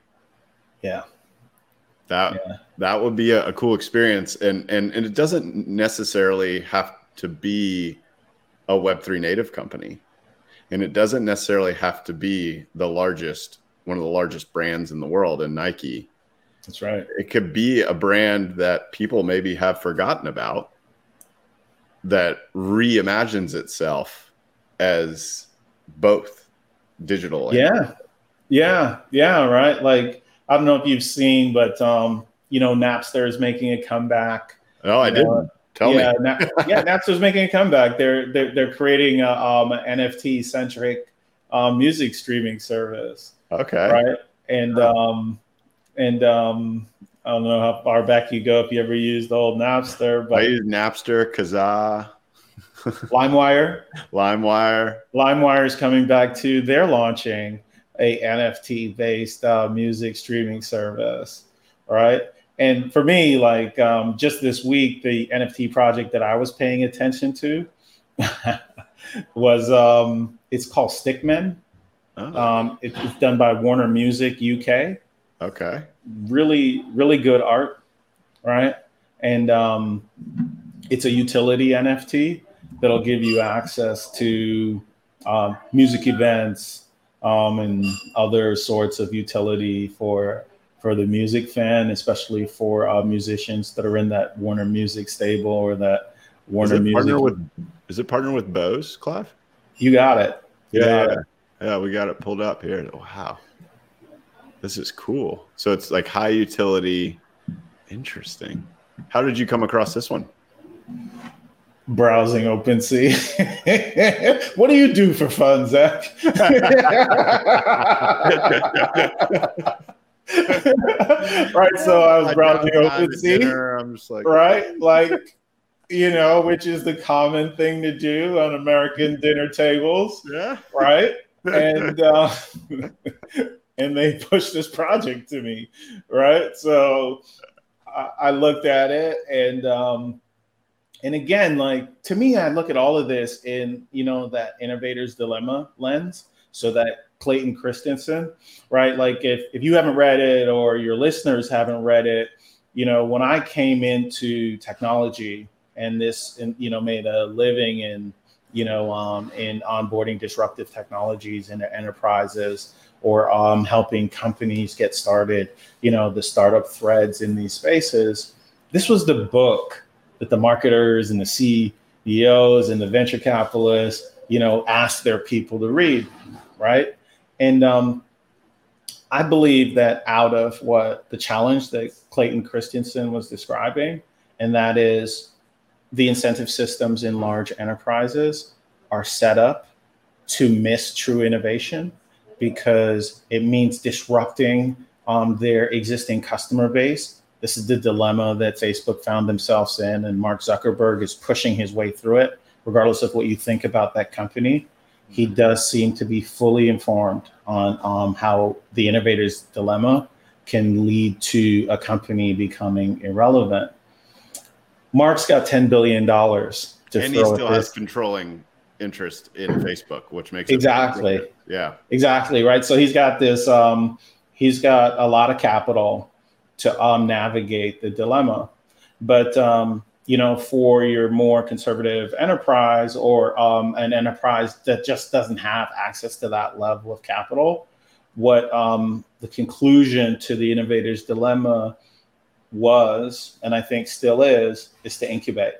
Yeah, That Yeah. that would be a, a cool experience, and and and it doesn't necessarily have to be a Web three native company, and it doesn't necessarily have to be the largest one of the largest brands in the world, and Nike. that's right. It could be a brand that people maybe have forgotten about that reimagines itself as both digital. Yeah. Yeah. Yeah. Right. Like, I don't know if you've seen, but, um, you know, Napster is making a comeback. Oh, I know, didn't. Tell yeah, me. Na- yeah, Napster's making a comeback. They're they're, they're creating a um, NFT centric um, music streaming service, Okay. right? And um, and um, I don't know how far back you go if you ever used the old Napster, But I but use Napster, Kazaa, LimeWire, LimeWire. LimeWire is coming back too. They're launching a NFT based uh, music streaming service, right? And for me, like um, just this week, the NFT project that I was paying attention to was um, it's called Stickmen. Oh, Um, it- it's done by Warner Music UK. okay. Really, really good art, right? And um, it's a utility NFT that'll give you access to um, music events um, and other sorts of utility for for the music fan, especially for uh, musicians that are in that Warner Music stable or that Warner Music. partner with? Is it partner with Bose, Clive? you got it. You Yeah, got yeah, it. yeah. We got it pulled up here. Wow, this is cool. So it's like high utility. Interesting. How did you come across this one? Browsing OpenSea. what do you do for fun, Zach? right. So I was browsing OpenSea. Dinner, I'm just like, right? Like, you know, which is the common thing to do on American dinner tables, yeah. right? And uh, and they pushed this project to me, right? So I, I looked at it, and um, and again, like to me, I look at all of this in you know that innovator's dilemma lens. So that Clayton Christensen, right? Like if if you haven't read it or your listeners haven't read it, you know, when I came into technology and this, and you know, made a living in, you know, um, in onboarding disruptive technologies into enterprises or um, helping companies get started, you know, the startup threads in these spaces. This was the book that the marketers and the CEOs and the venture capitalists, you know, asked their people to read, right? And um, I believe that out of what the challenge that Clayton Christensen was describing, and that is the incentive systems in large enterprises are set up to miss true innovation because it means disrupting um, their existing customer base. This is the dilemma that Facebook found themselves in, and Mark Zuckerberg is pushing his way through it, regardless of what you think about that company he does seem to be fully informed on um, how the innovator's dilemma can lead to a company becoming irrelevant. Mark's got $10 billion to and he still has this. controlling interest in Facebook, which makes it Exactly. Yeah. Exactly right. So he's got this. Um, he's got a lot of capital to um, navigate the dilemma, but um, you know, for your more conservative enterprise or um, an enterprise that just doesn't have access to that level of capital, what um, the conclusion to the innovator's dilemma was, and I think still is, is to incubate.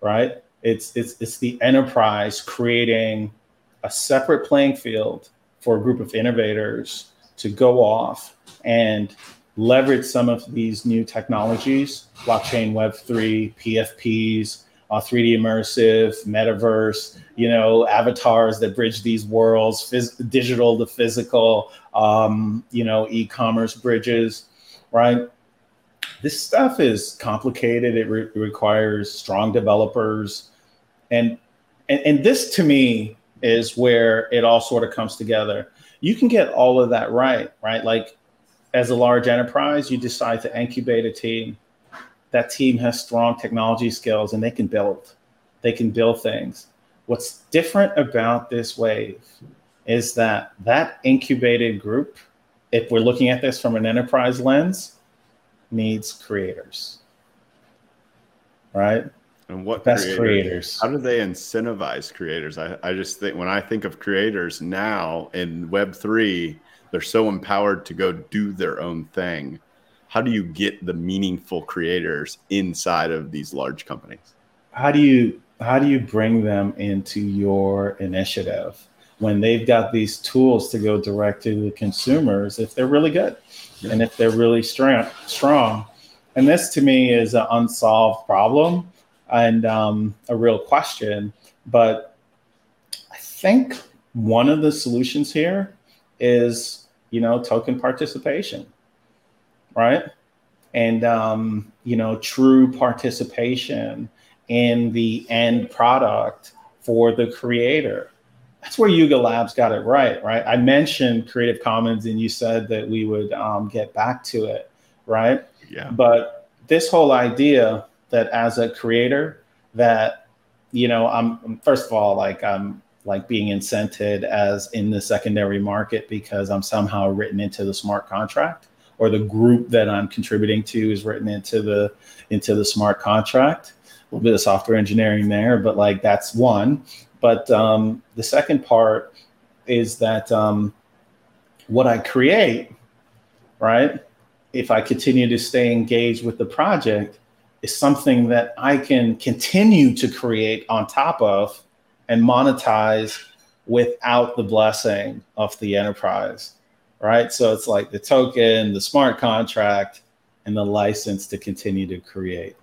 Right? It's it's it's the enterprise creating a separate playing field for a group of innovators to go off and leverage some of these new technologies blockchain web3 pfps uh, 3d immersive metaverse you know avatars that bridge these worlds phys- digital to physical um, you know e-commerce bridges right this stuff is complicated it re- requires strong developers and, and and this to me is where it all sort of comes together. You can get all of that right, right? Like as a large enterprise, you decide to incubate a team. That team has strong technology skills and they can build. They can build things. What's different about this wave is that that incubated group, if we're looking at this from an enterprise lens, needs creators. Right? And what Best creators- creators. How do they incentivize creators? I, I just think when I think of creators now in Web3, they're so empowered to go do their own thing. How do you get the meaningful creators inside of these large companies? how do you how do you bring them into your initiative when they've got these tools to go direct to the consumers if they're really good and if they're really strong strong and this to me is an unsolved problem and um, a real question but i think one of the solutions here is you know token participation right and um, you know true participation in the end product for the creator. That's where Yuga Labs got it right, right? I mentioned Creative Commons and you said that we would um, get back to it, right? Yeah. But this whole idea that as a creator, that, you know, I'm first of all, like I'm like being incented as in the secondary market because I'm somehow written into the smart contract or the group that I'm contributing to is written into the into the smart contract a little bit of software engineering there, but like that's one. But um, the second part is that um, what I create, right? If I continue to stay engaged with the project, is something that I can continue to create on top of and monetize without the blessing of the enterprise, right? So it's like the token, the smart contract, and the license to continue to create.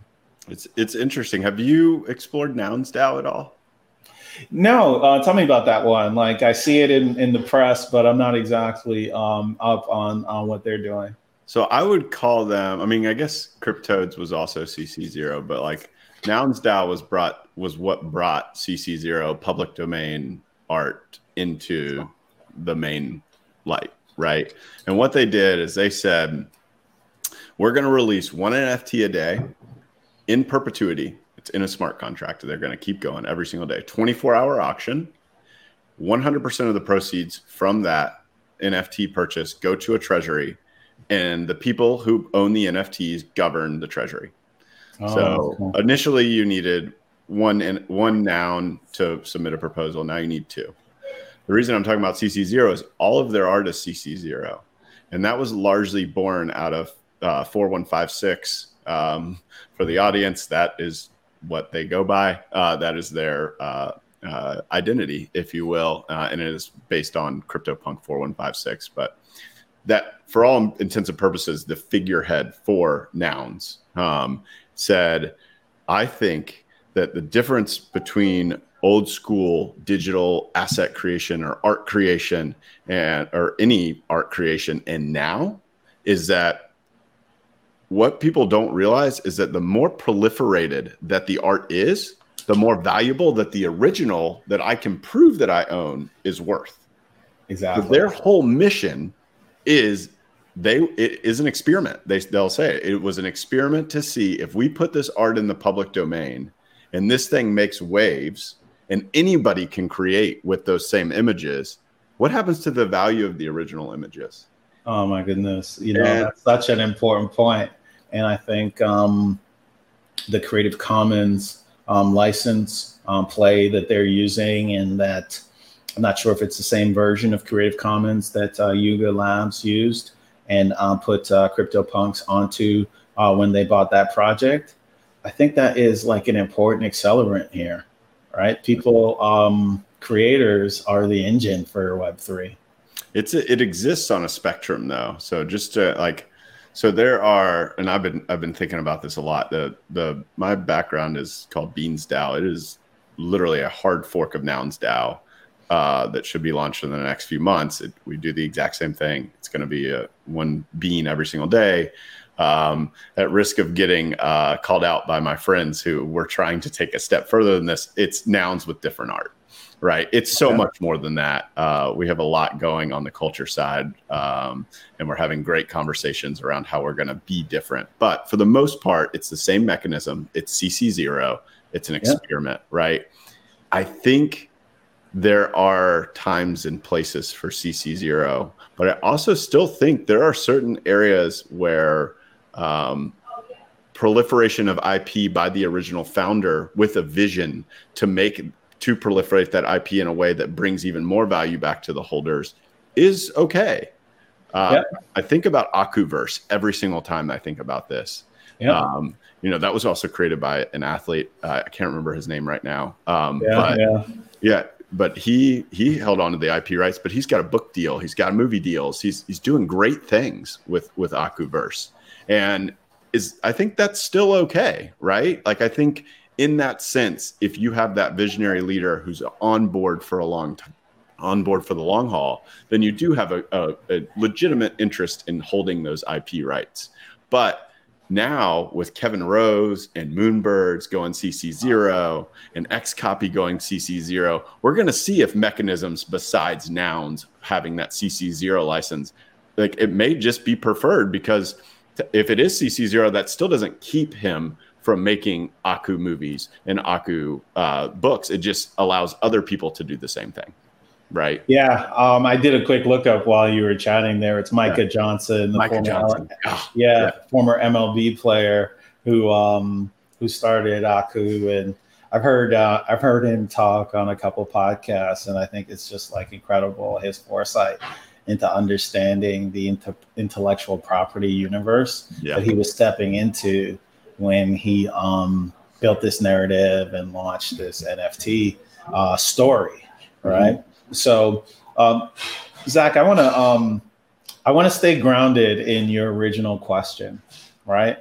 It's it's interesting. Have you explored Nouns DAO at all? No, uh, tell me about that one. Like I see it in, in the press, but I'm not exactly um, up on on what they're doing. So I would call them. I mean, I guess CrypToadz was also CC zero, but like Nouns DAO was brought was what brought CC zero public domain art into the main light, right? And what they did is they said, we're going to release one NFT a day in perpetuity. It's in a smart contract. They're going to keep going every single day. 24 hour auction. 100% of the proceeds from that NFT purchase go to a treasury, and the people who own the NFTs govern the treasury. So cool. initially, you needed one in, one noun to submit a proposal. Now you need two. The reason I'm talking about CC zero is all of their art is CC zero, and that was largely born out of uh, 4156. Um, for the audience, that is what they go by. Uh, that is their uh, uh, identity, if you will, uh, and it is based on CryptoPunk 4156. But that, for all intents and purposes, the figurehead for nouns um, said, I think that the difference between old school digital asset creation or art creation and or any art creation and now is that what people don't realize is that the more proliferated that the art is, the more valuable that the original that I can prove that I own is worth. Exactly. But their whole mission is they it is an experiment. They they'll say it, it was an experiment to see if we put this art in the public domain and this thing makes waves and anybody can create with those same images, what happens to the value of the original images? Oh my goodness. You know, and, that's such an important point. And I think um, the Creative Commons um, license um, play that they're using and that I'm not sure if it's the same version of Creative Commons that uh, Yuga Labs used and um, put uh, CryptoPunks onto uh, when they bought that project. I think that is like an important accelerant here, right? People, um, creators are the engine for Web3. It's it exists on a spectrum though. So just to like, so there are, and I've been I've been thinking about this a lot. The the my background is called Beans DAO. It is literally a hard fork of Nouns DAO uh, that should be launched in the next few months. It, we do the exact same thing. It's going to be a, one bean every single day. Um, at risk of getting uh, called out by my friends who were trying to take a step further than this, it's nouns with different art, right? It's so much more than that. Uh, we have a lot going on the culture side, um, and we're having great conversations around how we're going to be different. But for the most part, it's the same mechanism. It's CC zero. It's an experiment, yeah. right? I think there are times and places for CC0, but I also still think there are certain areas where um, proliferation of IP by the original founder with a vision to make to proliferate that IP in a way that brings even more value back to the holders is okay. Uh, yep. I think about Akuverse every single time I think about this. Yep. Um, you know, that was also created by an athlete. Uh, I can't remember his name right now. Um, yeah, but yeah. yeah, but he he held on to the IP rights, but he's got a book deal, he's got movie deals, he's he's doing great things with with Akuverse, and is I think that's still okay, right? Like I think in that sense, if you have that visionary leader who's on board for a long time, on board for the long haul, then you do have a, a, a legitimate interest in holding those IP rights, but now with Kevin Rose and Moonbirds going CC0 and XCOPY going CC0, we're going to see if mechanisms besides nouns having that CC0 license, like it may just be preferred because if it is CC0, that still doesn't keep him from making Aku movies and Aku uh, books. It just allows other people to do the same thing right? Yeah, um, I did a quick lookup while you were chatting there. It's Micah yeah. Johnson, Micah former, Johnson. Oh, yeah, yeah, former MLB player who um, who started Aku, and I've heard uh, I've heard him talk on a couple podcasts, and I think it's just like incredible his foresight into understanding the intellectual property universe yeah. that he was stepping into when he um, built this narrative and launched this NFT uh, story, right? Mm-hmm. So, um, Zach, I want to um, I want to stay grounded in your original question, right?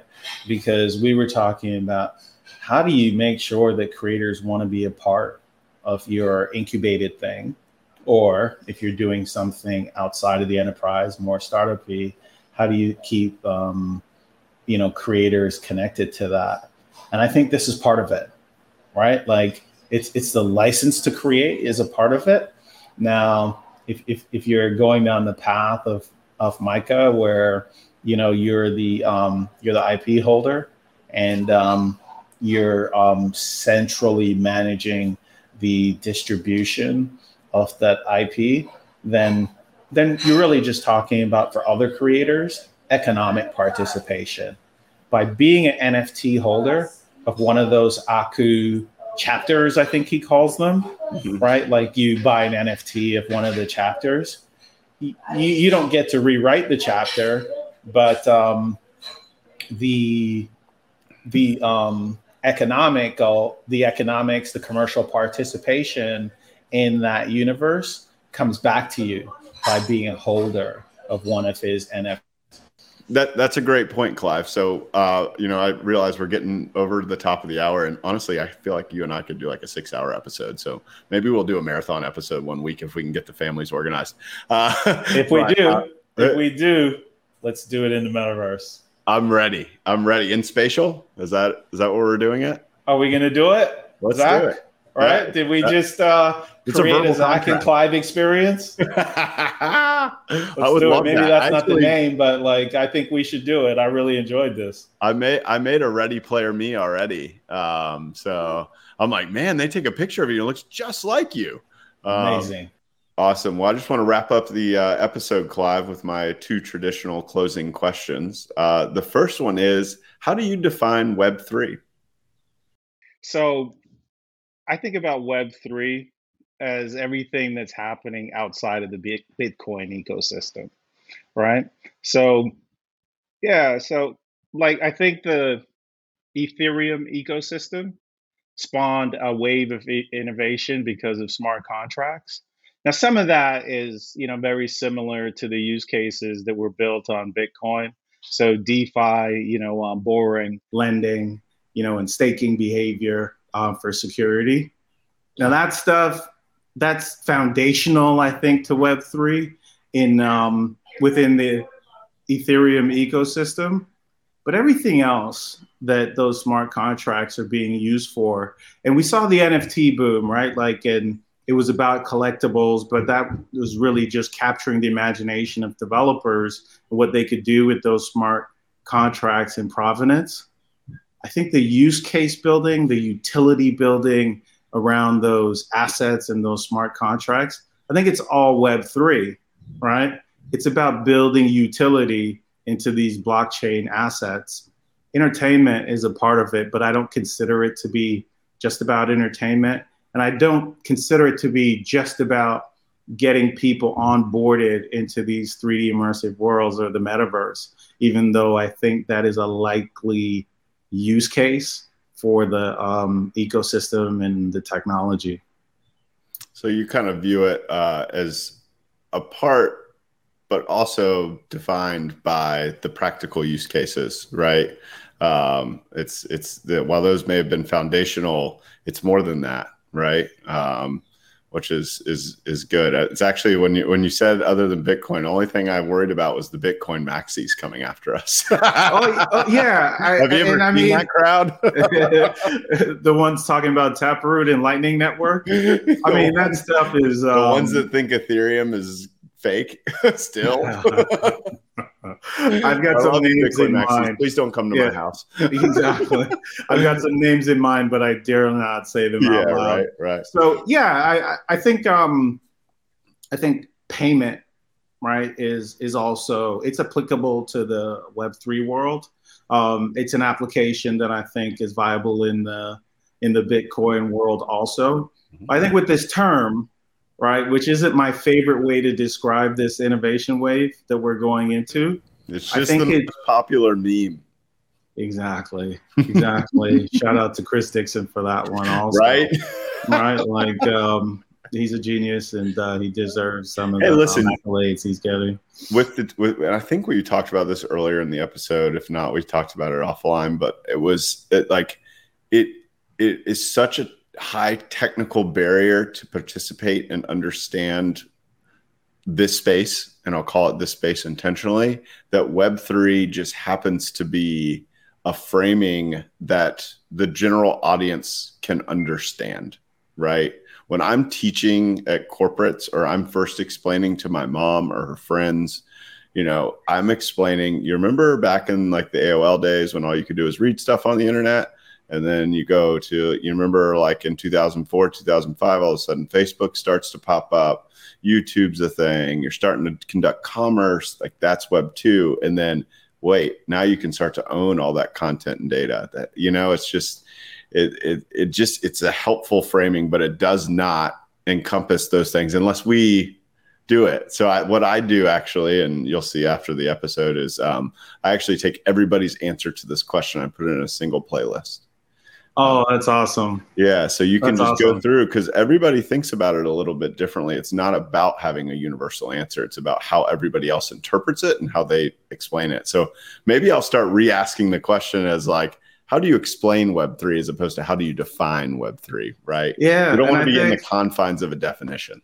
Because we were talking about how do you make sure that creators want to be a part of your incubated thing, or if you're doing something outside of the enterprise, more startupy, how do you keep um, you know creators connected to that? And I think this is part of it, right? Like it's it's the license to create is a part of it now, if, if, if you're going down the path of, of Micah, where you know you're the um, you're the IP holder and um, you're um, centrally managing the distribution of that IP, then then you're really just talking about for other creators economic participation. By being an NFT holder of one of those Aku chapters, I think he calls them, mm-hmm. right? Like you buy an NFT of one of the chapters. You, you don't get to rewrite the chapter, but um, the the um, economical, the economics, the commercial participation in that universe comes back to you by being a holder of one of his NFTs that that's a great point, Clive. So, uh, you know, I realize we're getting over the top of the hour, and honestly, I feel like you and I could do like a six-hour episode. So maybe we'll do a marathon episode one week if we can get the families organized. Uh, if we but, do, uh, if we do, let's do it in the metaverse. I'm ready. I'm ready. In spatial, is that is that what we're doing it? Are we gonna do it? Let's Zach? do it. Right? Uh, Did we just uh, create a, a Zach and Clive experience? I would love Maybe that. that's Actually, not the name, but like I think we should do it. I really enjoyed this. I made I made a Ready Player Me already. Um, so I'm like, man, they take a picture of you. It looks just like you. Um, Amazing. Awesome. Well, I just want to wrap up the uh, episode, Clive, with my two traditional closing questions. Uh, the first one is How do you define Web3? So I think about Web3 as everything that's happening outside of the Bitcoin ecosystem, right? So, yeah, so like I think the Ethereum ecosystem spawned a wave of innovation because of smart contracts now, some of that is, you know, very similar to the use cases that were built on Bitcoin. So DeFi, you know, um, borrowing, lending, you know, and staking behavior uh, for security. Now that stuff, that's foundational, I think, to Web three in um, within the Ethereum ecosystem. But everything else that those smart contracts are being used for, and we saw the NFT boom, right? Like and it was about collectibles, but that was really just capturing the imagination of developers and what they could do with those smart contracts in provenance. I think the use case building, the utility building around those assets and those smart contracts, I think it's all Web3, right? It's about building utility into these blockchain assets. Entertainment is a part of it, but I don't consider it to be just about entertainment. And I don't consider it to be just about getting people onboarded into these 3D immersive worlds or the metaverse, even though I think that is a likely use case for the um, ecosystem and the technology. So you kind of view it uh, as a part, but also defined by the practical use cases, right? Um, it's it's the, while those may have been foundational, it's more than that right? Um, which is is is good. It's actually when you when you said other than Bitcoin, the only thing I worried about was the Bitcoin maxis coming after us. oh, oh, yeah, I, have you ever seen mean, that crowd? the ones talking about Taproot and Lightning Network. I mean, that stuff is um, the ones that think Ethereum is fake still. I've got some names in mind. Please don't come to yeah, my house. exactly. I've got some names in mind, but I dare not say them yeah, out loud. Right, right. So yeah, I, I think um, I think payment right is is also it's applicable to the Web three world. Um, it's an application that I think is viable in the in the Bitcoin world also. Mm-hmm. I think with this term, right? Which isn't my favorite way to describe this innovation wave that we're going into. It's just the popular meme. Exactly. Exactly. Shout out to Chris Dixon for that one also. Right? right. Like um he's a genius and uh, he deserves some of hey, the listen, um, accolades he's getting. With the with, I think we talked about this earlier in the episode. If not, we talked about it offline, but it was it like it it is such a high technical barrier to participate and understand this space, and I'll call it this space intentionally, that Web3 just happens to be a framing that the general audience can understand, right? When I'm teaching at corporates or I'm first explaining to my mom or her friends, you know, I'm explaining, you remember back in like the AOL days when all you could do is read stuff on the internet? And then you go to you remember like in 2004 2005 all of a sudden facebook starts to pop up youtube's a thing you're starting to conduct commerce like that's web 2 and then wait now you can start to own all that content and data that you know it's just it, it it just it's a helpful framing but it does not encompass those things unless we do it. So I, what I do actually, and you'll see after the episode, is um, I actually take everybody's answer to this question. I put it in a single playlist. Oh, that's awesome. Yeah. So you can that's just awesome. go through because everybody thinks about it a little bit differently. It's not about having a universal answer, it's about how everybody else interprets it and how they explain it. So maybe I'll start re asking the question as like, how do you explain Web3 as opposed to how do you define Web3, right? Yeah. You don't want to be think, in the confines of a definition.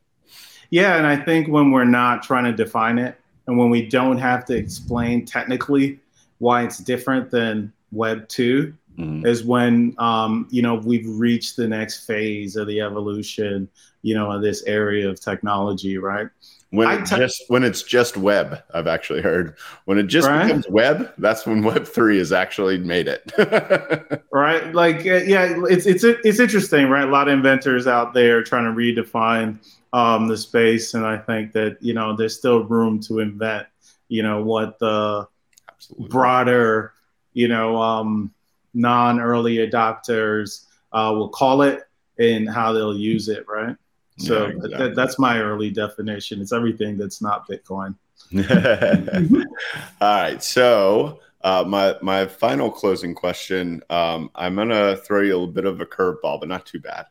Yeah. And I think when we're not trying to define it and when we don't have to explain technically why it's different than Web 2, mm-hmm. is when um, you know we've reached the next phase of the evolution, you know, of this area of technology, right? When it just when it's just web, I've actually heard when it just right? becomes web, that's when Web three has actually made it. right, like uh, yeah, it's it's it's interesting, right? A lot of inventors out there trying to redefine um, the space, and I think that you know there's still room to invent, you know, what the Absolutely. broader, you know, um, non-early adopters uh, will call it and how they'll use it, right? So yeah, exactly. that's my early definition. It's everything that's not Bitcoin. All right. So uh, my my final closing question. Um, I'm gonna throw you a little bit of a curveball, but not too bad.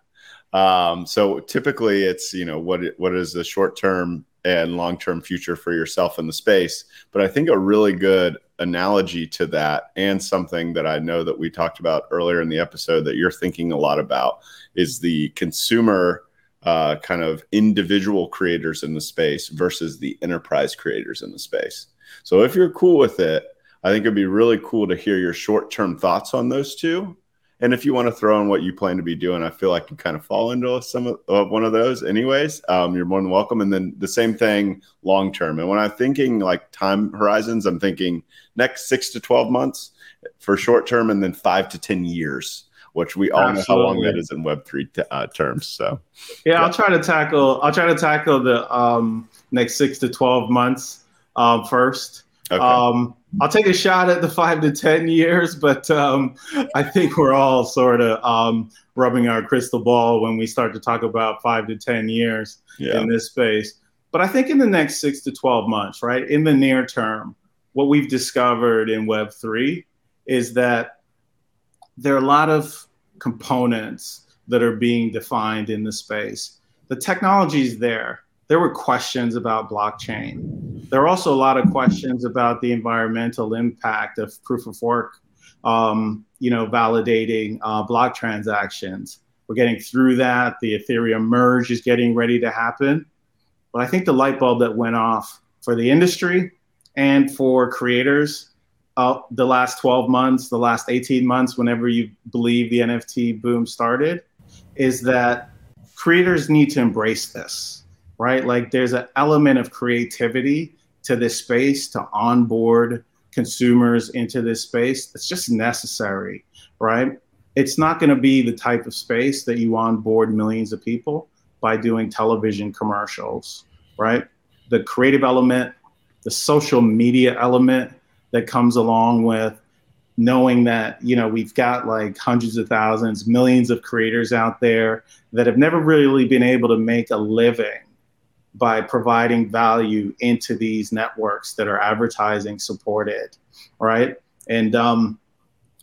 Um, so typically, it's you know what what is the short term and long term future for yourself in the space. But I think a really good analogy to that, and something that I know that we talked about earlier in the episode that you're thinking a lot about, is the consumer uh, kind of individual creators in the space versus the enterprise creators in the space. So if you're cool with it, I think it'd be really cool to hear your short term thoughts on those two. And if you want to throw in what you plan to be doing, I feel like you kind of fall into some of uh, one of those, anyways. Um, you're more than welcome. And then the same thing long term. And when I'm thinking like time horizons, I'm thinking next six to 12 months for short term and then five to 10 years which we all Absolutely. know how long that is in Web three t- uh, terms. So, yeah, yeah, I'll try to tackle. I'll try to tackle the um, next six to twelve months um, first. Okay. Um, I'll take a shot at the five to ten years, but um, I think we're all sort of um, rubbing our crystal ball when we start to talk about five to ten years yeah. in this space. But I think in the next six to twelve months, right, in the near term, what we've discovered in Web three is that there are a lot of components that are being defined in the space. The technology is there. There were questions about blockchain. There are also a lot of questions about the environmental impact of proof of work, um, you know, validating uh, block transactions. We're getting through that. The Ethereum merge is getting ready to happen. But I think the light bulb that went off for the industry and for creators uh, the last 12 months, the last 18 months, whenever you believe the NFT boom started, is that creators need to embrace this, right? Like there's an element of creativity to this space to onboard consumers into this space. It's just necessary, right? It's not going to be the type of space that you onboard millions of people by doing television commercials, right? The creative element, the social media element, that comes along with knowing that you know we've got like hundreds of thousands millions of creators out there that have never really been able to make a living by providing value into these networks that are advertising supported right and um,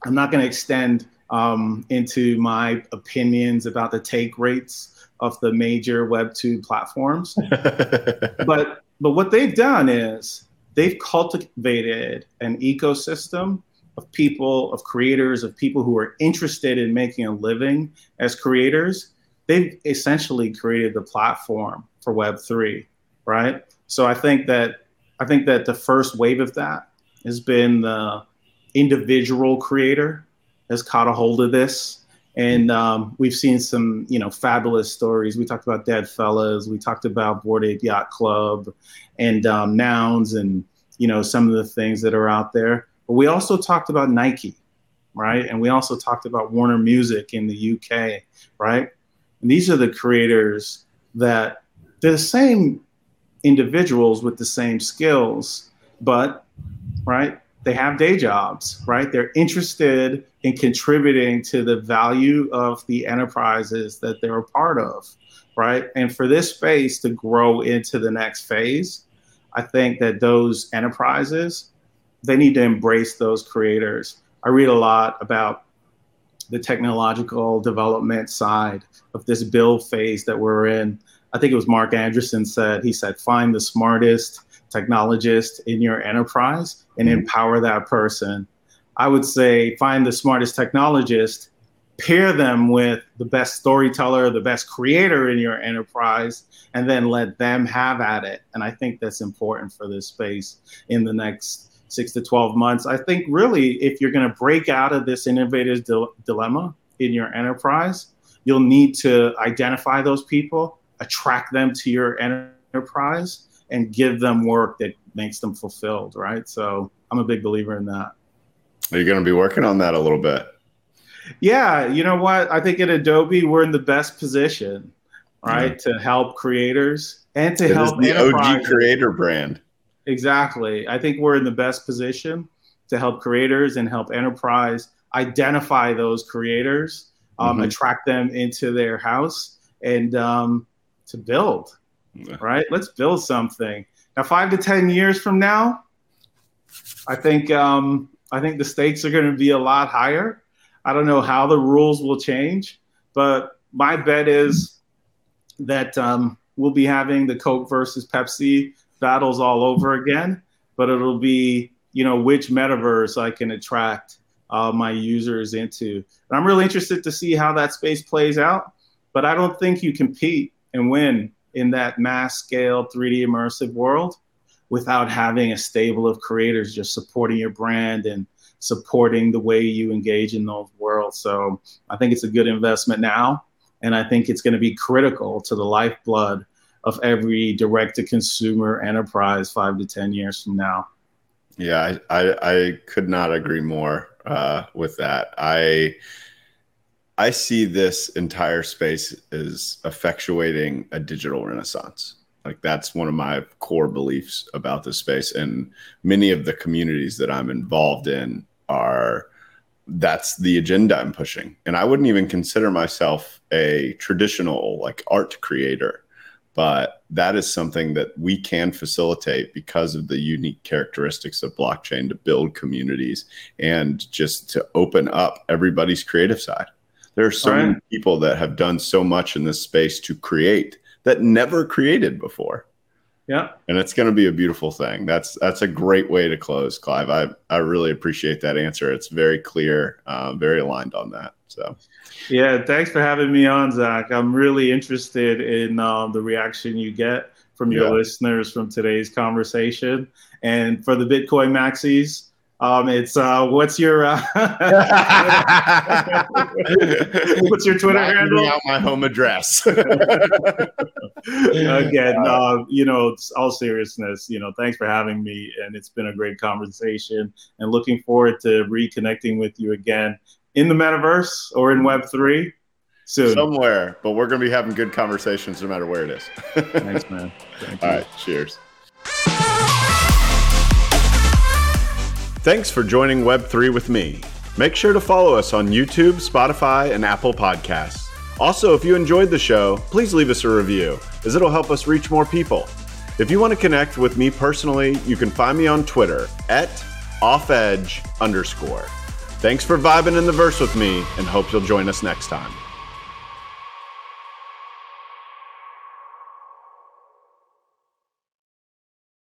i'm not going to extend um, into my opinions about the take rates of the major web 2 platforms but but what they've done is they've cultivated an ecosystem of people, of creators, of people who are interested in making a living as creators. They've essentially created the platform for Web3, right? So I think that I think that the first wave of that has been the individual creator has caught a hold of this. And um, we've seen some, you know, fabulous stories. We talked about Deadfellaz. We talked about Bored Ape Yacht Club, and um, Nouns, and you know some of the things that are out there. But we also talked about Nike, right? And we also talked about Warner Music in the UK, right? And these are the creators that they're the same individuals with the same skills, but right they have day jobs, right? They're interested in contributing to the value of the enterprises that they're a part of, right? And for this space to grow into the next phase, I think that those enterprises, they need to embrace those creators. I read a lot about the technological development side of this build phase that we're in. I think it was Marc Andreessen said, he said, find the smartest, technologist in your enterprise and mm-hmm. empower that person. I would say find the smartest technologist, pair them with the best storyteller, the best creator in your enterprise, and then let them have at it. And I think that's important for this space in the next six to 12 months. I think really, if you're going to break out of this innovative dil- dilemma in your enterprise, you'll need to identify those people, attract them to your enterprise, and give them work that makes them fulfilled, right? So I'm a big believer in that. Are you going to be working on that a little bit? Yeah, you know what? I think at Adobe, we're in the best position, right, hmm. to help creators and to It help the OG creator brand. Exactly. I think we're in the best position to help creators and help enterprise identify those creators, um, Mhm. attract them into their house, and um, to build. Yeah. Right? Let's build something. Now, five to ten years from now, I think um, I think the stakes are going to be a lot higher. I don't know how the rules will change, but my bet is that um, we'll be having the Coke versus Pepsi battles all over again, but it'll be, you know, which metaverse I can attract uh, my users into. And I'm really interested to see how that space plays out, but I don't think you compete and win in that mass scale 3D immersive world without having a stable of creators just supporting your brand and supporting the way you engage in those worlds. So I think it's a good investment now. And I think it's going to be critical to the lifeblood of every direct to consumer enterprise five to 10 years from now. Yeah, I, I, I could not agree more uh, with that. I I see this entire space as effectuating a digital renaissance. Like that's one of my core beliefs about this space, and many of the communities that I'm involved in are that's the agenda I'm pushing. And I wouldn't even consider myself a traditional like art creator but that is something that we can facilitate because of the unique characteristics of blockchain to build communities and just to open up everybody's creative side. There are so Right. many people that have done so much in this space to create that never created before. Yeah. And it's going to be a beautiful thing. That's that's a great way to close, Clive. I, I really appreciate that answer. It's very clear, uh, very aligned on that. So Yeah. Thanks for having me on, Zach. I'm really interested in um, the reaction you get from your Yeah. listeners from today's conversation. And for the Bitcoin maxis, um, it's uh, what's your uh, what's your Twitter Not handle? Out my home address. Again, uh, you know, it's all seriousness, you know, thanks for having me. And it's been a great conversation and looking forward to reconnecting with you again in the metaverse or in Web3 soon. Somewhere, but we're going to be having good conversations no matter where it is. Thanks, man. Thank you. All right, cheers. Thanks for joining Web3 with me. Make sure to follow us on YouTube, Spotify, and Apple Podcasts. Also, if you enjoyed the show, please leave us a review, as it'll help us reach more people. If you want to connect with me personally, you can find me on Twitter at offedge underscore. Thanks for vibing in the verse with me, and hope you'll join us next time.